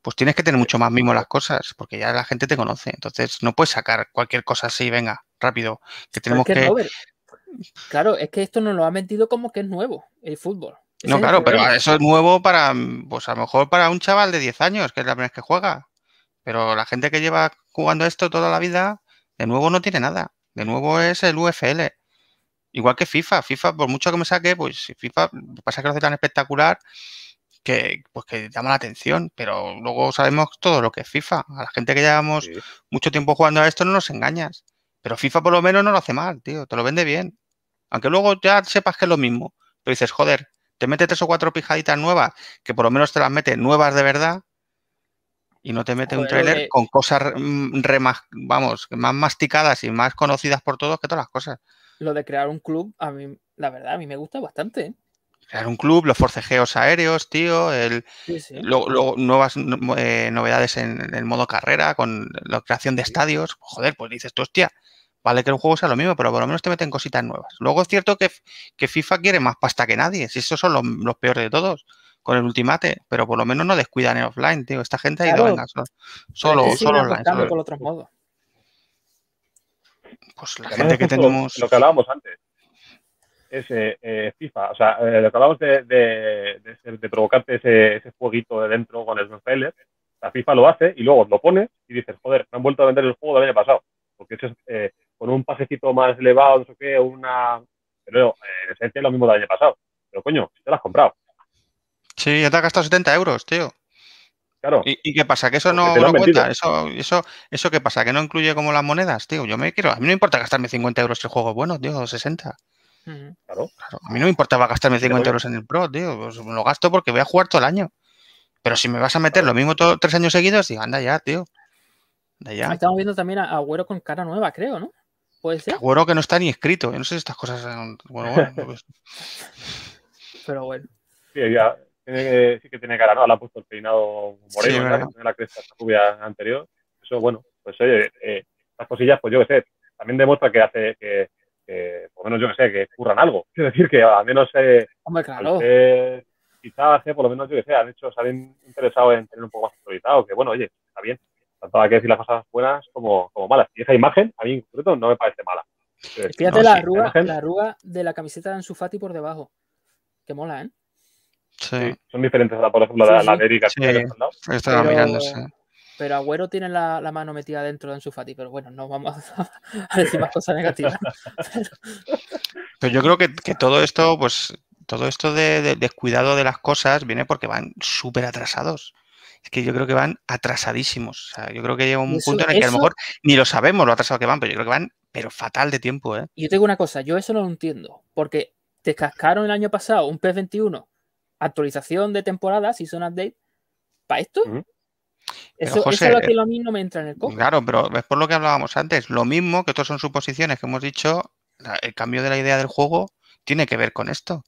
pues tienes que tener mucho más mimo las cosas, porque ya la gente te conoce. Entonces, no puedes sacar cualquier cosa así, venga, rápido, que tenemos que...
Robert, claro, es que esto nos lo ha metido como que es nuevo, el fútbol. Ese
No, claro, pero eso es nuevo para, pues a lo mejor para un chaval de 10 años, que es la primera vez que juega. Pero la gente que lleva jugando esto toda la vida, de nuevo no tiene nada. De nuevo es el UFL. Igual que FIFA. FIFA, por mucho que me saque, pues FIFA pasa que lo hace tan espectacular que, pues, que llama la atención. Pero luego sabemos todo lo que es FIFA. A la gente que llevamos
Sí.
mucho tiempo jugando a esto no nos engañas. Pero FIFA por lo menos no lo hace mal, tío. Te lo vende bien. Aunque luego ya sepas que es lo mismo. Pero dices, joder, te mete tres o cuatro pijaditas nuevas, que por lo menos te las mete nuevas de verdad. Y no te mete un tráiler
de-
con cosas mm, remas- vamos, más masticadas y más conocidas por todos que todas las cosas.
Lo de crear un club, a mí, la verdad, a mí me gusta bastante. ¿eh?
Crear un club, los forcejeos aéreos, tío, el,
Sí, sí.
nuevas eh, novedades en, en el modo carrera, con la creación de estadios. Joder, pues dices tú, hostia, vale que el juego sea lo mismo, pero por lo menos te meten cositas nuevas. Luego es cierto que, que FIFA quiere más pasta que nadie, si esos son los, los peores de todos, con el ultimate, pero por lo menos no descuidan en offline, tío. Esta gente ha ido,
Claro.
venga, solo, solo,
Pero es que
solo
siguen
online. solo-
por otros modos.
Pues la gente que tenemos.
Lo que hablábamos antes. Es eh, eh, FIFA. O sea, eh, lo que hablábamos de, de, de, de provocarte ese, ese jueguito de dentro con el trailer. La FIFA lo hace y luego lo pone y dices, joder, me han vuelto a vender el juego del año pasado. Porque eso es eh, con un pasecito más elevado, no sé qué, una. Pero eh, en esencia es lo mismo del año pasado. Pero coño, si te lo has comprado.
Sí, ya te has gastado 70 euros, tío.
Claro.
¿Y, y qué pasa? ¿Que eso no, no cuenta? ¿Eso, eso, ¿Eso qué pasa? ¿Que no incluye como las monedas, tío? Yo me quiero. A mí no me importa gastarme 50 euros si el juego es bueno, tío, o 60.
Ujú.
Claro.
Claro, a mí no me importaba gastarme
Sí,
50
oye.
euros en el Pro, tío. Pues lo gasto porque voy a jugar todo el año. Pero si me vas a meter lo mismo todo, tres años seguidos, digo, anda ya, tío. Anda ya.
Estamos viendo también a Agüero con cara nueva, creo, ¿no? ¿Puede ser?
Agüero que no está ni escrito. Yo no sé si estas cosas. son- Bueno, bueno, pues, [LAUGHS]
Pero bueno.
Sí, ya, tiene que- sí que tiene cara, ¿no? Le ha puesto el peinado
Sí,
moreno. Que tiene la cresta esta rubia anterior. Eso, bueno, pues oye, eh, estas cosillas, pues yo qué sé, también demuestra que hace que, que, por lo menos yo que sé, que curran algo. Es decir, que al menos eh,
Hombre,
al
claro.
ser quizás, eh, por lo menos yo que sé, han hecho, se han interesado en tener un poco más actualizado, que bueno, oye, está bien. Tanto hay que decir las cosas buenas como, como malas. Y esa imagen, a mí en concreto, no me parece mala.
Fíjate
no,
la,
sí,
arruga,
imagen-
la arruga de la camiseta de Ansu Fati por debajo. Que mola, ¿eh?
Sí,
sí, son diferentes, a la, por ejemplo,
Sí,
la,
sí.
la de Erika
Sí.
que
estaba
Pero-. Pero Agüero tiene la, la mano metida dentro de Ansu Fati. Pero bueno, no vamos a, [LAUGHS] a decir más cosas negativas. [LAUGHS]
Pero yo creo que, que todo esto, pues, todo esto de, descuidado de las cosas viene porque van súper atrasados. Es que yo creo que van atrasadísimos. O sea, yo creo que llega un punto en el que a lo mejor ni lo sabemos lo atrasado que van, pero yo creo que van, pero fatal de tiempo, ¿eh?
Yo tengo una cosa, yo eso no lo entiendo. Porque te cascaron el año pasado un PS21, actualización de temporada, Season Update, ¿para esto? Eso, es lo que a mí no me entra en el cojo.
Claro, pero es por lo que hablábamos antes. Lo mismo que todas son suposiciones que hemos dicho, el cambio de la idea del juego tiene que ver con esto.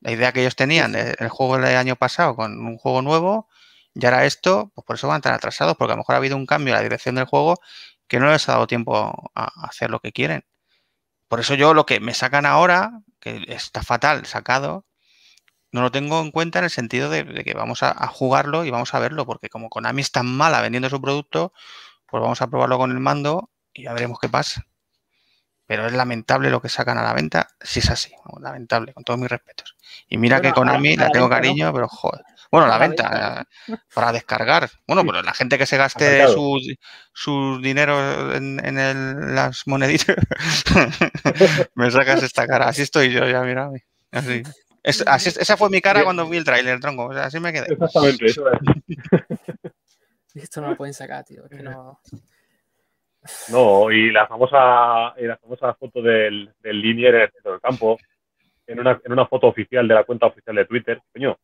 La idea que ellos tenían del juego del año pasado con un juego nuevo, ya era esto, pues por eso van tan atrasados, porque a lo mejor ha habido un cambio en la dirección del juego que no les ha dado tiempo a hacer lo que quieren. Por eso yo lo que me sacan ahora, que está fatal sacado, no lo tengo en cuenta en el sentido de, que vamos a, jugarlo y vamos a verlo, porque como Konami es tan mala vendiendo su producto, pues vamos a probarlo con el mando y ya veremos qué pasa. Pero es lamentable lo que sacan a la venta, si es así, lamentable, con todos mis respetos. Y mira que Konami la, tengo cariño, pero joder. Bueno, la, venta, eh, para descargar. Bueno, pero la gente que se gaste su, dinero en, las moneditas, [LAUGHS] me sacas esta cara. Así estoy yo ya, mira. Así. Esa fue mi cara cuando vi el tráiler, tronco. así me quedé.
Exactamente, eso es. [LAUGHS]
Esto no lo pueden sacar, tío. que no...
No, y la famosa, la famosa foto del, del Linier en el centro del campo, en una, en una foto oficial de la cuenta oficial de Twitter, coño,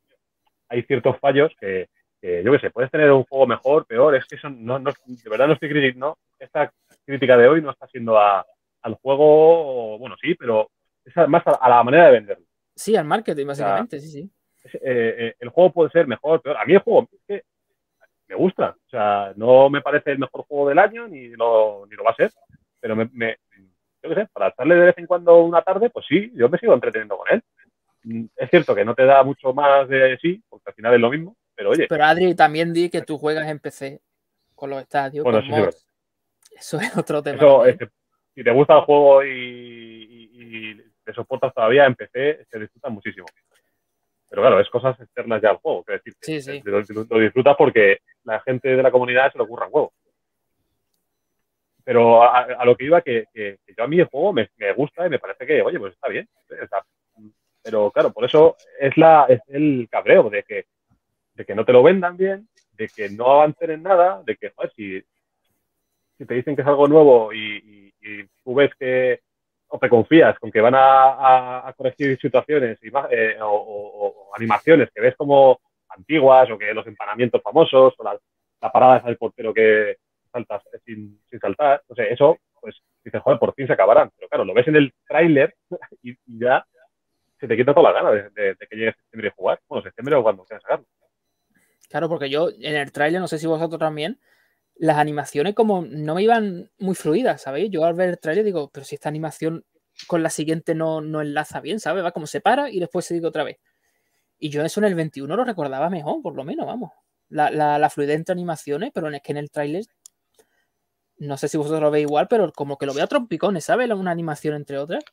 hay ciertos fallos que, yo qué sé, puedes tener un juego mejor, peor, es que eso no, no de verdad no estoy criticando, esta crítica de hoy no está siendo al juego, bueno, sí, pero es más a, la manera de venderlo.
Sí, al marketing, básicamente, sí, sí.
Eh, eh, el juego puede ser mejor, peor. A mí el juego es que me gusta. O sea, no me parece el mejor juego del año, ni lo, ni lo va a ser, pero me, yo qué sé, para estarle de vez en cuando una tarde, pues sí, yo me sigo entreteniendo con él. Mm, es cierto que no te da mucho más de sí, porque al final es lo mismo, pero oye.
Pero Adri, también di que tú juegas en PC con los estadios, con mods. Eso es otro tema.
si te gusta el juego y, te soportas todavía en PC, se disfruta muchísimo. Pero claro, es cosas externas ya al juego. Es decir, sí, sí. Lo, disfrutas porque la gente de la comunidad se le ocurra juego. Pero a, lo que iba, que, que, yo a mí el juego me, gusta y me parece que, oye, pues está bien. pero claro, por eso es, la, es el cabreo de que, de que no te lo vendan bien, de que no avancen en nada, de que, joder, si, si te dicen que es algo nuevo y tú ves que, o te confías con que van a, corregir situaciones eh, o, animaciones que ves como antiguas o que los empanamientos famosos o la, parada del portero que saltas sin, saltar, no sé, eso, pues dices, joder, por fin se acabarán. Pero claro, lo ves en el tráiler [LAUGHS] y, ya se te quita toda la gana de, que llegue septiembre y jugar. Bueno, septiembre o cuando quieras sacarlo.
Claro, porque yo en el tráiler, no sé si vosotros también, las animaciones como no me iban muy fluidas, ¿sabéis? Yo al ver el trailer digo, pero si esta animación con la siguiente no, no enlaza bien, ¿sabes? Va como se para y después se dice otra vez. Y yo eso en el 21 lo recordaba mejor, por lo menos, vamos. La, la, fluidez entre animaciones, pero es que en el tráiler, no sé si vosotros lo veis igual, pero como que lo veo a trompicones, ¿sabes? Una animación entre otras.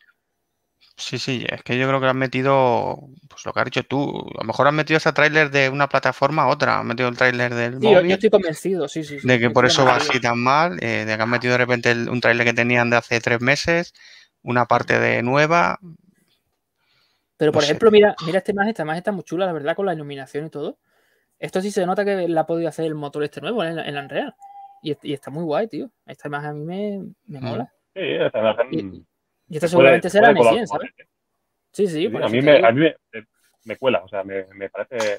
Sí, sí, es que yo creo que han metido, pues lo que has dicho tú, a lo mejor han metido ese tráiler de una plataforma a otra, han metido el tráiler del
sí, Yo, estoy convencido, sí, sí.
de que por eso va así tan mal, eh, de que han metido de repente un tráiler que tenían de hace tres meses, una parte de nueva.
Pero por ejemplo, mira, mira este imagen, esta imagen está muy chula, la verdad, con la iluminación y todo. Esto sí se nota que la ha podido hacer el motor este nuevo en, en Unreal. Y, y, está muy guay, tío. Esta imagen a mí me, me mola.
Sí, esta imagen.
Y esta seguramente será mi 100, ¿sabes? Sí, sí.
a, mí me, a mí me, cuela, o sea, me, me parece.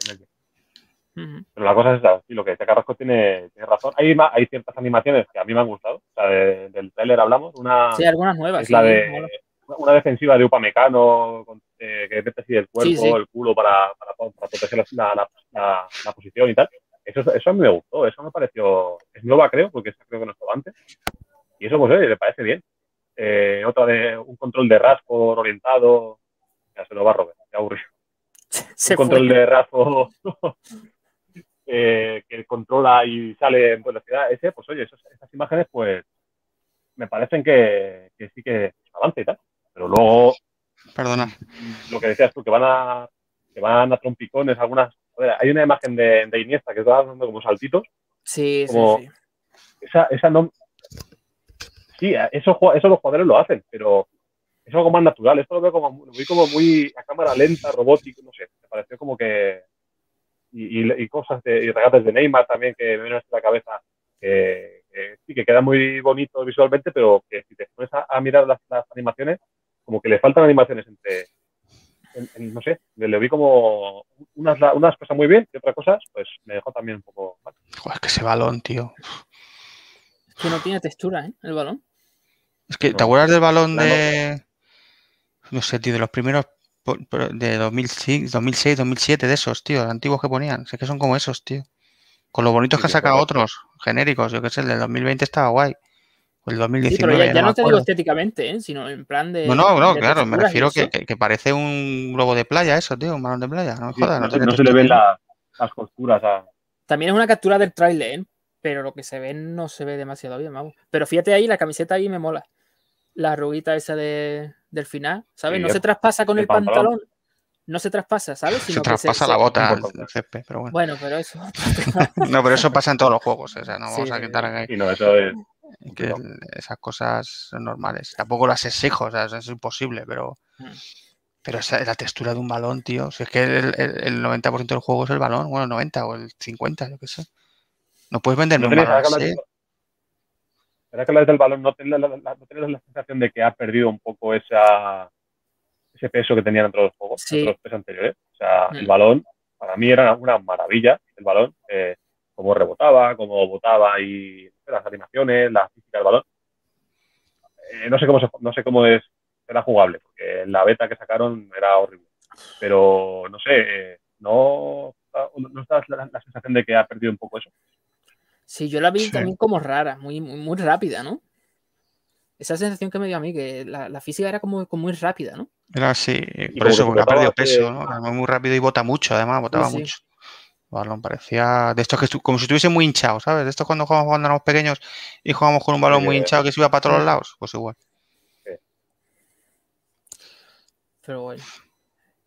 Pero la cosa es esa, y lo que dice Carrasco tiene, tiene razón. Hay, hay ciertas animaciones que a mí me han gustado. O sea, del trailer hablamos. Una,
sí, algunas nuevas.
Es la de una defensiva de Upamecano eh, que mete así el cuerpo, el culo para, para, para proteger la, la, la, posición y tal. Eso, eso a mí me gustó, eso me pareció. Es nueva, creo, porque esa creo que no estaba antes. Y eso, pues, oye, le parece bien. Eh, otra de un control de raspo orientado. Ya se lo va a robar, qué aburrido. [LAUGHS] un control de raspo [LAUGHS] eh, que controla y sale en velocidad ese, pues oye, esas, imágenes pues me parecen que, sí que avance y tal. Pero luego,
perdona,
lo que decías tú, que van a que van a trompicones, algunas, hay una imagen de, de Iniesta que está dando como saltitos.
Sí, sí, sí.
Esa, esa no, sí, eso, eso los jugadores lo hacen, pero es algo más natural. Esto lo veo como, lo vi como muy a cámara lenta, robótico, no sé. Me pareció como que. Y, y- y cosas de, y regates de Neymar también que me vienen a la cabeza que, que sí, que queda muy bonito visualmente, pero que si te pones a, a mirar las, las animaciones, como que le faltan animaciones entre. en- en- no sé, le, le vi como unas, unas cosas muy bien y otras cosas, pues me dejó también un poco. mal.
Joder, es que ese balón, tío.
Es que no tiene textura, ¿eh? El balón.
Es que, ¿te
No.
acuerdas del balón de. No sé, tío, de los primeros. De 2005, 2006, 2007, de esos, tío, los antiguos que ponían. Es que son como esos, tío. Con lo bonitos
Sí,
que han
sí,
sacado otros, genéricos. Yo qué sé, el del 2020 estaba guay. O el
Sí,
2019.
pero ya, ya
me
no te digo estéticamente, ¿eh? Sino en plan de.
No, no, no,
de
claro, me refiero que, que- que parece un globo de playa, eso, tío, un balón de playa. No
Sí,
jodas,
no,
no
se- no le ven la- las costuras a.
También es una captura del trailer, ¿eh? pero lo que se ve no se ve demasiado bien, vamos. Pero fíjate ahí, la camiseta ahí me mola. La arruguita esa de, del final, ¿sabes?
Sí,
no se traspasa con
el
el pantalón.
pantalón.
No se traspasa, ¿sabes?
Se
Sino que
traspasa
se-
la
se-
bota al césped, pero bueno.
Bueno, pero eso. [LAUGHS]
No, pero eso pasa en todos los juegos, o sea, no vamos
Sí,
a quitar ahí
Y no, eso es.
que el- esas cosas son normales. Tampoco las exijo, o sea, eso es imposible, pero
Mm.
pero esa, la textura de un balón, tío, si es que el, el- el 90% del juego es el balón, bueno, el 90 o el 50, yo qué sé. No puedes venderme
No
un balón así.
Ahora que hablas del balón, ¿no tenéis la, la- la- no la sensación de que ha perdido un poco esa, ese peso que tenían entre los juegos,
Sí.
entre los pesos anteriores? O sea,
Mm.
el balón, para mí era una maravilla, el balón, eh, cómo rebotaba, cómo botaba y las animaciones, la física del balón. Eh, no sé cómo se- no sé cómo es era jugable, porque la beta que sacaron era horrible. Pero no sé, eh, no, no está la, la sensación de que ha perdido un poco eso.
Sí, yo la vi
Sí.
también como rara, muy, muy, muy rápida, ¿no? Esa sensación que me dio a mí, que la, la física era como, como muy rápida, ¿no?
Era así, por eso,
que
porque ha perdido peso, ¿no? Además, muy rápido y bota mucho, además, botaba
sí.
mucho. El balón parecía de estos que estu- como si estuviese muy hinchado, ¿sabes? De estos cuando jugamos cuando éramos pequeños y jugábamos con un balón
Sí,
muy hinchado que se iba para todos
Sí.
los lados, pues igual.
Pero bueno.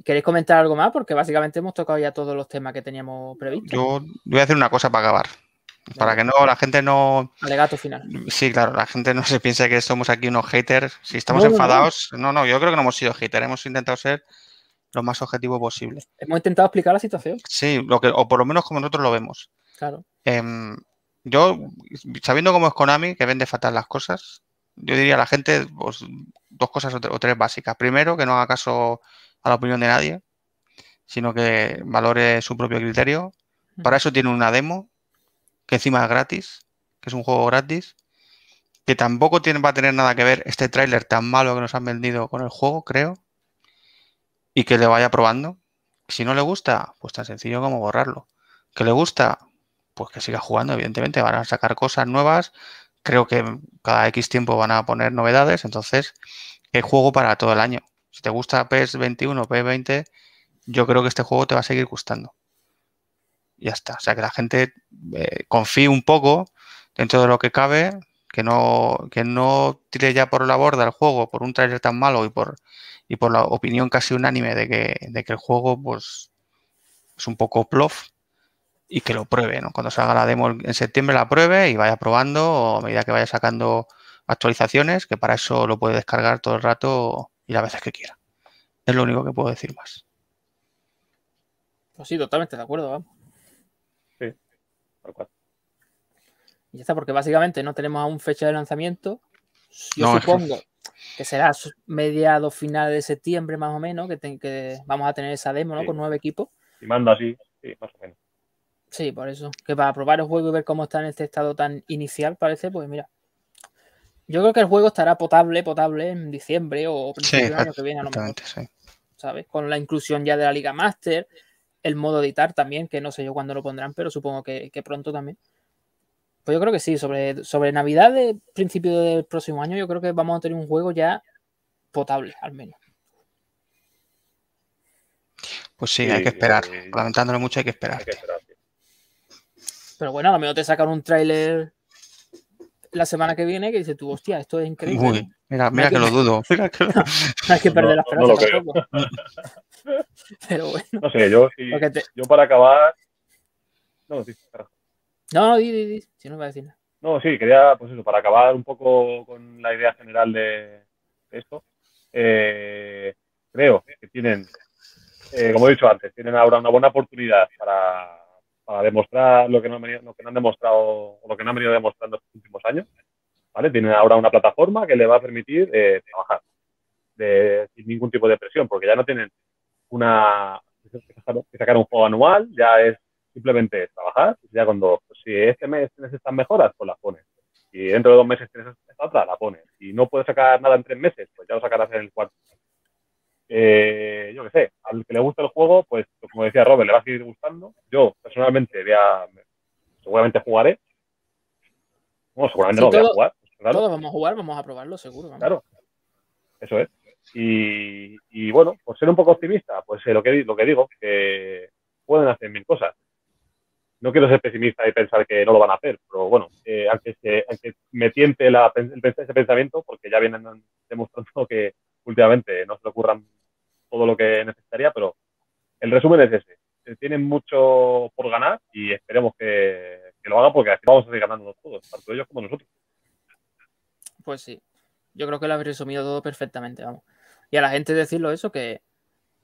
¿Queréis comentar algo más? Porque básicamente hemos tocado ya todos los temas que teníamos previstos.
Yo voy a hacer una cosa para acabar. Para que no, la gente no.
Alegato final.
Sí, claro, la gente no se piense que somos aquí unos haters. Si estamos
No,
enfadados, no, no, yo creo que no hemos sido haters, hemos intentado ser lo más objetivo posible.
Hemos intentado explicar la situación,
Sí, lo que, o por lo menos como nosotros lo vemos.
claro.
Em, yo, sabiendo cómo es Konami, que vende fatal las cosas, yo diría a la gente pues, dos cosas o tres básicas. Primero, que no haga caso a la opinión de nadie, sino que valore su propio criterio. Para eso tiene una demo, que encima es gratis, que es un juego gratis, que tampoco tiene, va a tener nada que ver este tráiler tan malo que nos han vendido con el juego, creo, y que le vaya probando. Si no le gusta, pues tan sencillo como borrarlo. Que le gusta, pues que siga jugando, evidentemente, van a sacar cosas nuevas, creo que cada X tiempo van a poner novedades, entonces hay juego para todo el año. Si te gusta PES 21, PES 20, yo creo que este juego te va a seguir gustando. Ya está. O sea, que la gente eh, confíe un poco dentro de lo que cabe, que no, que no tire ya por la borda el juego por un trailer tan malo y por, y por la opinión casi unánime de que, de que el juego pues, es un poco plof y que lo pruebe, ¿no? Cuando salga la demo en septiembre la pruebe y vaya probando o a medida que vaya sacando actualizaciones, que para eso lo puede descargar todo el rato y las veces que quiera. Es lo único que puedo decir más.
Pues sí, totalmente de acuerdo, vamos. Y ya está, porque básicamente no tenemos aún fecha de lanzamiento. Yo
No, es que-
supongo [LAUGHS] que será mediados finales de septiembre más o menos, que, que vamos a tener esa demo, ¿no?
Sí.
Con nueve equipos.
Y manda así, sí, más o menos.
Sí, por eso. Que para probar el juego y ver cómo está en este estado tan inicial, parece, pues mira. Yo creo que el juego estará potable, potable en diciembre o principio del año que viene a lo mejor,
sí.
¿sabes? Con la inclusión ya de la Liga Master, el modo editar también, que no sé yo cuándo lo pondrán, pero supongo que, que pronto también. Pues yo creo que sí, sobre, sobre Navidad de principio del próximo año, yo creo que vamos a tener un juego ya potable, al menos.
Pues sí,
Sí,
hay que esperar.
eh,
Lamentándolo mucho, hay que esperar.
Hay que esperar, sí.
Pero bueno, a lo mejor te sacan un tráiler la semana que viene que dices tú, hostia, esto es increíble.
Uy, mira,
No
mira que
que-
lo [LAUGHS] dudo. Mira que lo-
No hay que perder la
No, no lo
esperanza
creo.
tampoco. [LAUGHS] Pero bueno,
No sé, yo,
te-
yo para acabar. No, sí,
no, no, di, di, di, si no me va a decir nada.
No, sí, quería, pues eso, para acabar un poco con la idea general de, de esto, eh, creo que tienen, eh, como he dicho antes, tienen ahora una buena oportunidad para, demostrar lo que, no han venido- lo que no han demostrado o lo que no han venido demostrando estos últimos años. ¿vale? Tienen ahora una plataforma que le va a permitir eh, trabajar sin ningún tipo de presión, porque ya no tienen una que sacar un juego anual, ya es simplemente trabajar, ya cuando, pues, si este mes tienes estas mejoras, pues las pones. Y dentro de dos meses tienes esta otra, la pones. Y no puedes sacar nada en tres meses, pues ya lo sacarás en el cuarto. Eh, yo qué sé, al que le guste el juego, pues como decía Robert, le va a seguir gustando. Yo personalmente voy a, seguramente jugaré. Bueno, seguramente
Sí,
no voy a
todo-
jugar. claro.
Todos vamos a jugar, vamos a probarlo, seguro. vamos.
Claro, eso es. Y, y bueno, por ser un poco optimista, pues eh, lo, que, lo que digo, que pueden hacer mil cosas. No quiero ser pesimista y pensar que no lo van a hacer, pero bueno, eh, aunque, se- aunque me tiente la, el, ese pensamiento, porque ya vienen demostrando que últimamente no se le ocurran todo lo que necesitaría, pero el resumen es ese. Tienen mucho por ganar y esperemos que, que lo hagan porque así vamos a seguir ganando todos, tanto ellos como nosotros.
Pues sí. Yo creo que lo habéis resumido todo perfectamente, vamos. Y a la gente decirlo eso, que,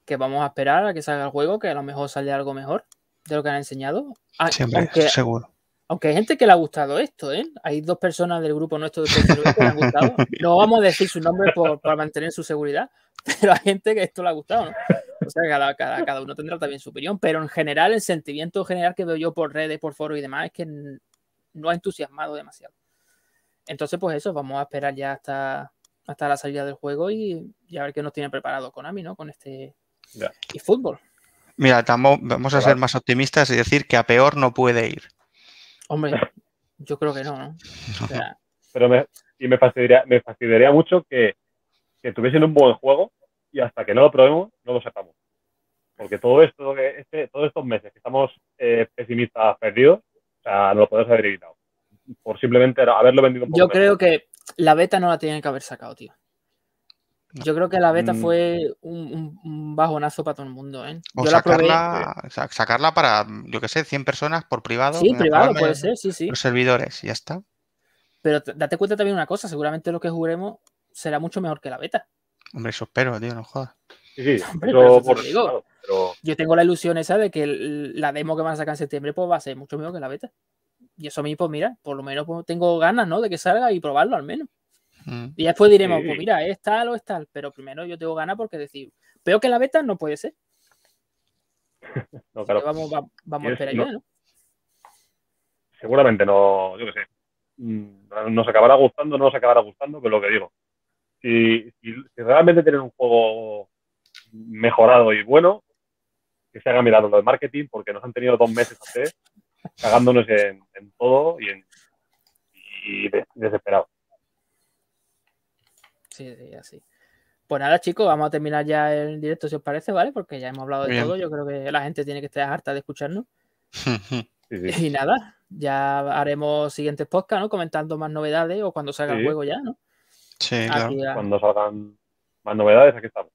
que vamos a esperar a que salga el juego, que a lo mejor sale algo mejor de lo que han enseñado. A-
Siempre,
aunque,
seguro.
Aunque hay gente que le ha gustado esto, ¿eh? Hay dos personas del grupo nuestro de PS9 que le han gustado. No vamos a decir su nombre por, para mantener su seguridad, [LAUGHS] pero hay gente que esto le ha gustado, ¿no? O sea, cada, cada, cada uno tendrá también su opinión, pero en general, el sentimiento general que veo yo por redes, por foros y demás es que no ha entusiasmado demasiado. Entonces, pues eso, vamos a esperar ya hasta, hasta la salida del juego y, y a ver qué nos tiene preparado Konami, ¿no? Con este y fútbol.
Mira, tamo- vamos a ser más optimistas y decir que a peor no puede ir.
Hombre, [LAUGHS] yo creo que no, ¿no? O sea,
pero me, y me fastidiaría, me fastidiaría mucho que, que tuviesen un buen juego y hasta que no lo probemos no lo sepamos. Porque todo esto, que- este, todos estos meses que estamos eh, pesimistas perdidos, o sea, no lo podemos haber evitado. Por simplemente haberlo vendido un poco
Yo
mejor.
creo que la beta no la tienen que haber sacado, tío. Yo creo que la beta
Mm.
fue un, un- bajonazo para todo el mundo, ¿eh?
O
Yo la probé.
sacarla, sa- sacarla para, yo que sé, 100 personas por privado.
Sí, privado, puede ser, sí, sí.
Los servidores, y ya está.
Pero date cuenta también una cosa, seguramente lo que juguemos será mucho mejor que la beta.
Hombre, eso espero, tío, no jodas.
Sí, sí, [LAUGHS]
Hombre, pero te
por
lo digo.
claro, pero
Yo tengo la ilusión esa de que el- la demo que van a sacar en septiembre pues va a ser mucho mejor que la beta. Y eso a mí, pues mira, por lo menos pues, tengo ganas, ¿no? De que salga y probarlo al menos.
Mm.
Y después diremos,
Sí.
pues mira, es tal o es tal. Pero primero yo tengo ganas porque decir, peor que la beta no puede ser. [LAUGHS]
no, claro,
vamos, va- vamos a esperar
no-
ya, ¿no?
seguramente no, yo qué sé, mm, nos acabará gustando, no nos acabará gustando, pero lo que digo, si, si, si realmente tienen un juego mejorado y bueno, que se haga mirado lo de marketing, porque nos han tenido dos meses antes cagándonos en, en todo y, en, y de- desesperados.
Sí, sí, así. Pues nada, chicos, vamos a terminar ya el directo si os parece, ¿vale? Porque ya hemos hablado de
Bien.
todo. Yo creo que la gente tiene que estar harta de escucharnos. [LAUGHS]
Sí, sí.
Y nada, ya haremos siguientes podcasts, ¿no? Comentando más novedades o cuando salga el
Sí.
juego ya, ¿no?
Sí, claro.
Cuando salgan más novedades, aquí estamos.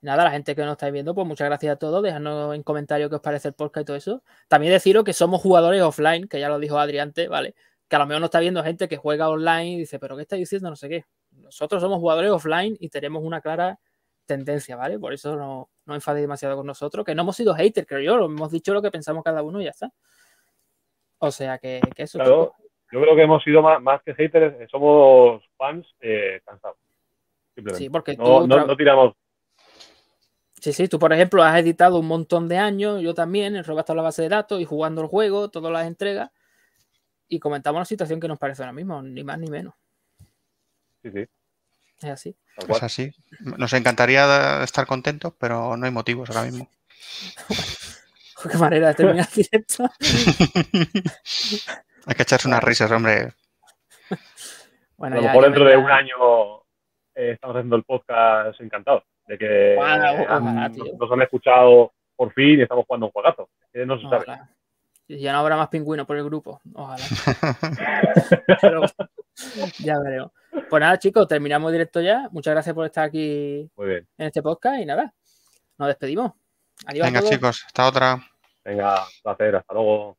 Nada, la gente que nos estáis viendo, pues muchas gracias a todos. Dejadnos en comentarios qué os parece el podcast y todo eso. También deciros que somos jugadores offline, que ya lo dijo Adri antes, ¿vale? Que a lo mejor no está viendo gente que juega online y dice, pero ¿qué está diciendo? No sé qué. Nosotros somos jugadores offline y tenemos una clara tendencia, ¿vale? Por eso no, no enfadéis demasiado con nosotros, que no hemos sido haters, creo yo. Hemos dicho lo que pensamos cada uno y ya está. O sea que, que eso.
Claro, yo creo que hemos sido más, más que haters, eh, somos fans eh, cansados. Simplemente.
Sí, porque
no,
tú
no, tiramos
Sí, sí, tú por ejemplo has editado un montón de años, yo también, he robado la base de datos y jugando el juego, todas las entregas, y comentamos la situación que nos parece ahora mismo, ni más ni menos.
Sí, sí,
Es así.
Es así. Nos encantaría estar contentos, pero no hay motivos ahora mismo. [LAUGHS]
Qué manera de terminar el directo. [LAUGHS]
hay que echarse unas risas, hombre.
Bueno,
a lo
ya-
mejor
ya
dentro de un año eh, estamos haciendo el podcast encantados de que
Ojalá,
han-
ojalá, tío.
nos han escuchado por fin y estamos jugando un juegazo. No se sabe.
Ya no habrá más pingüinos por el grupo. Ojalá. [LAUGHS] Pero ya veremos. Pues nada, chicos, terminamos directo ya. Muchas gracias por estar aquí
Muy bien.
en este podcast y nada, nos despedimos. Adiós. a
Venga,
todos.
chicos, hasta otra.
Venga, placer. Hasta luego.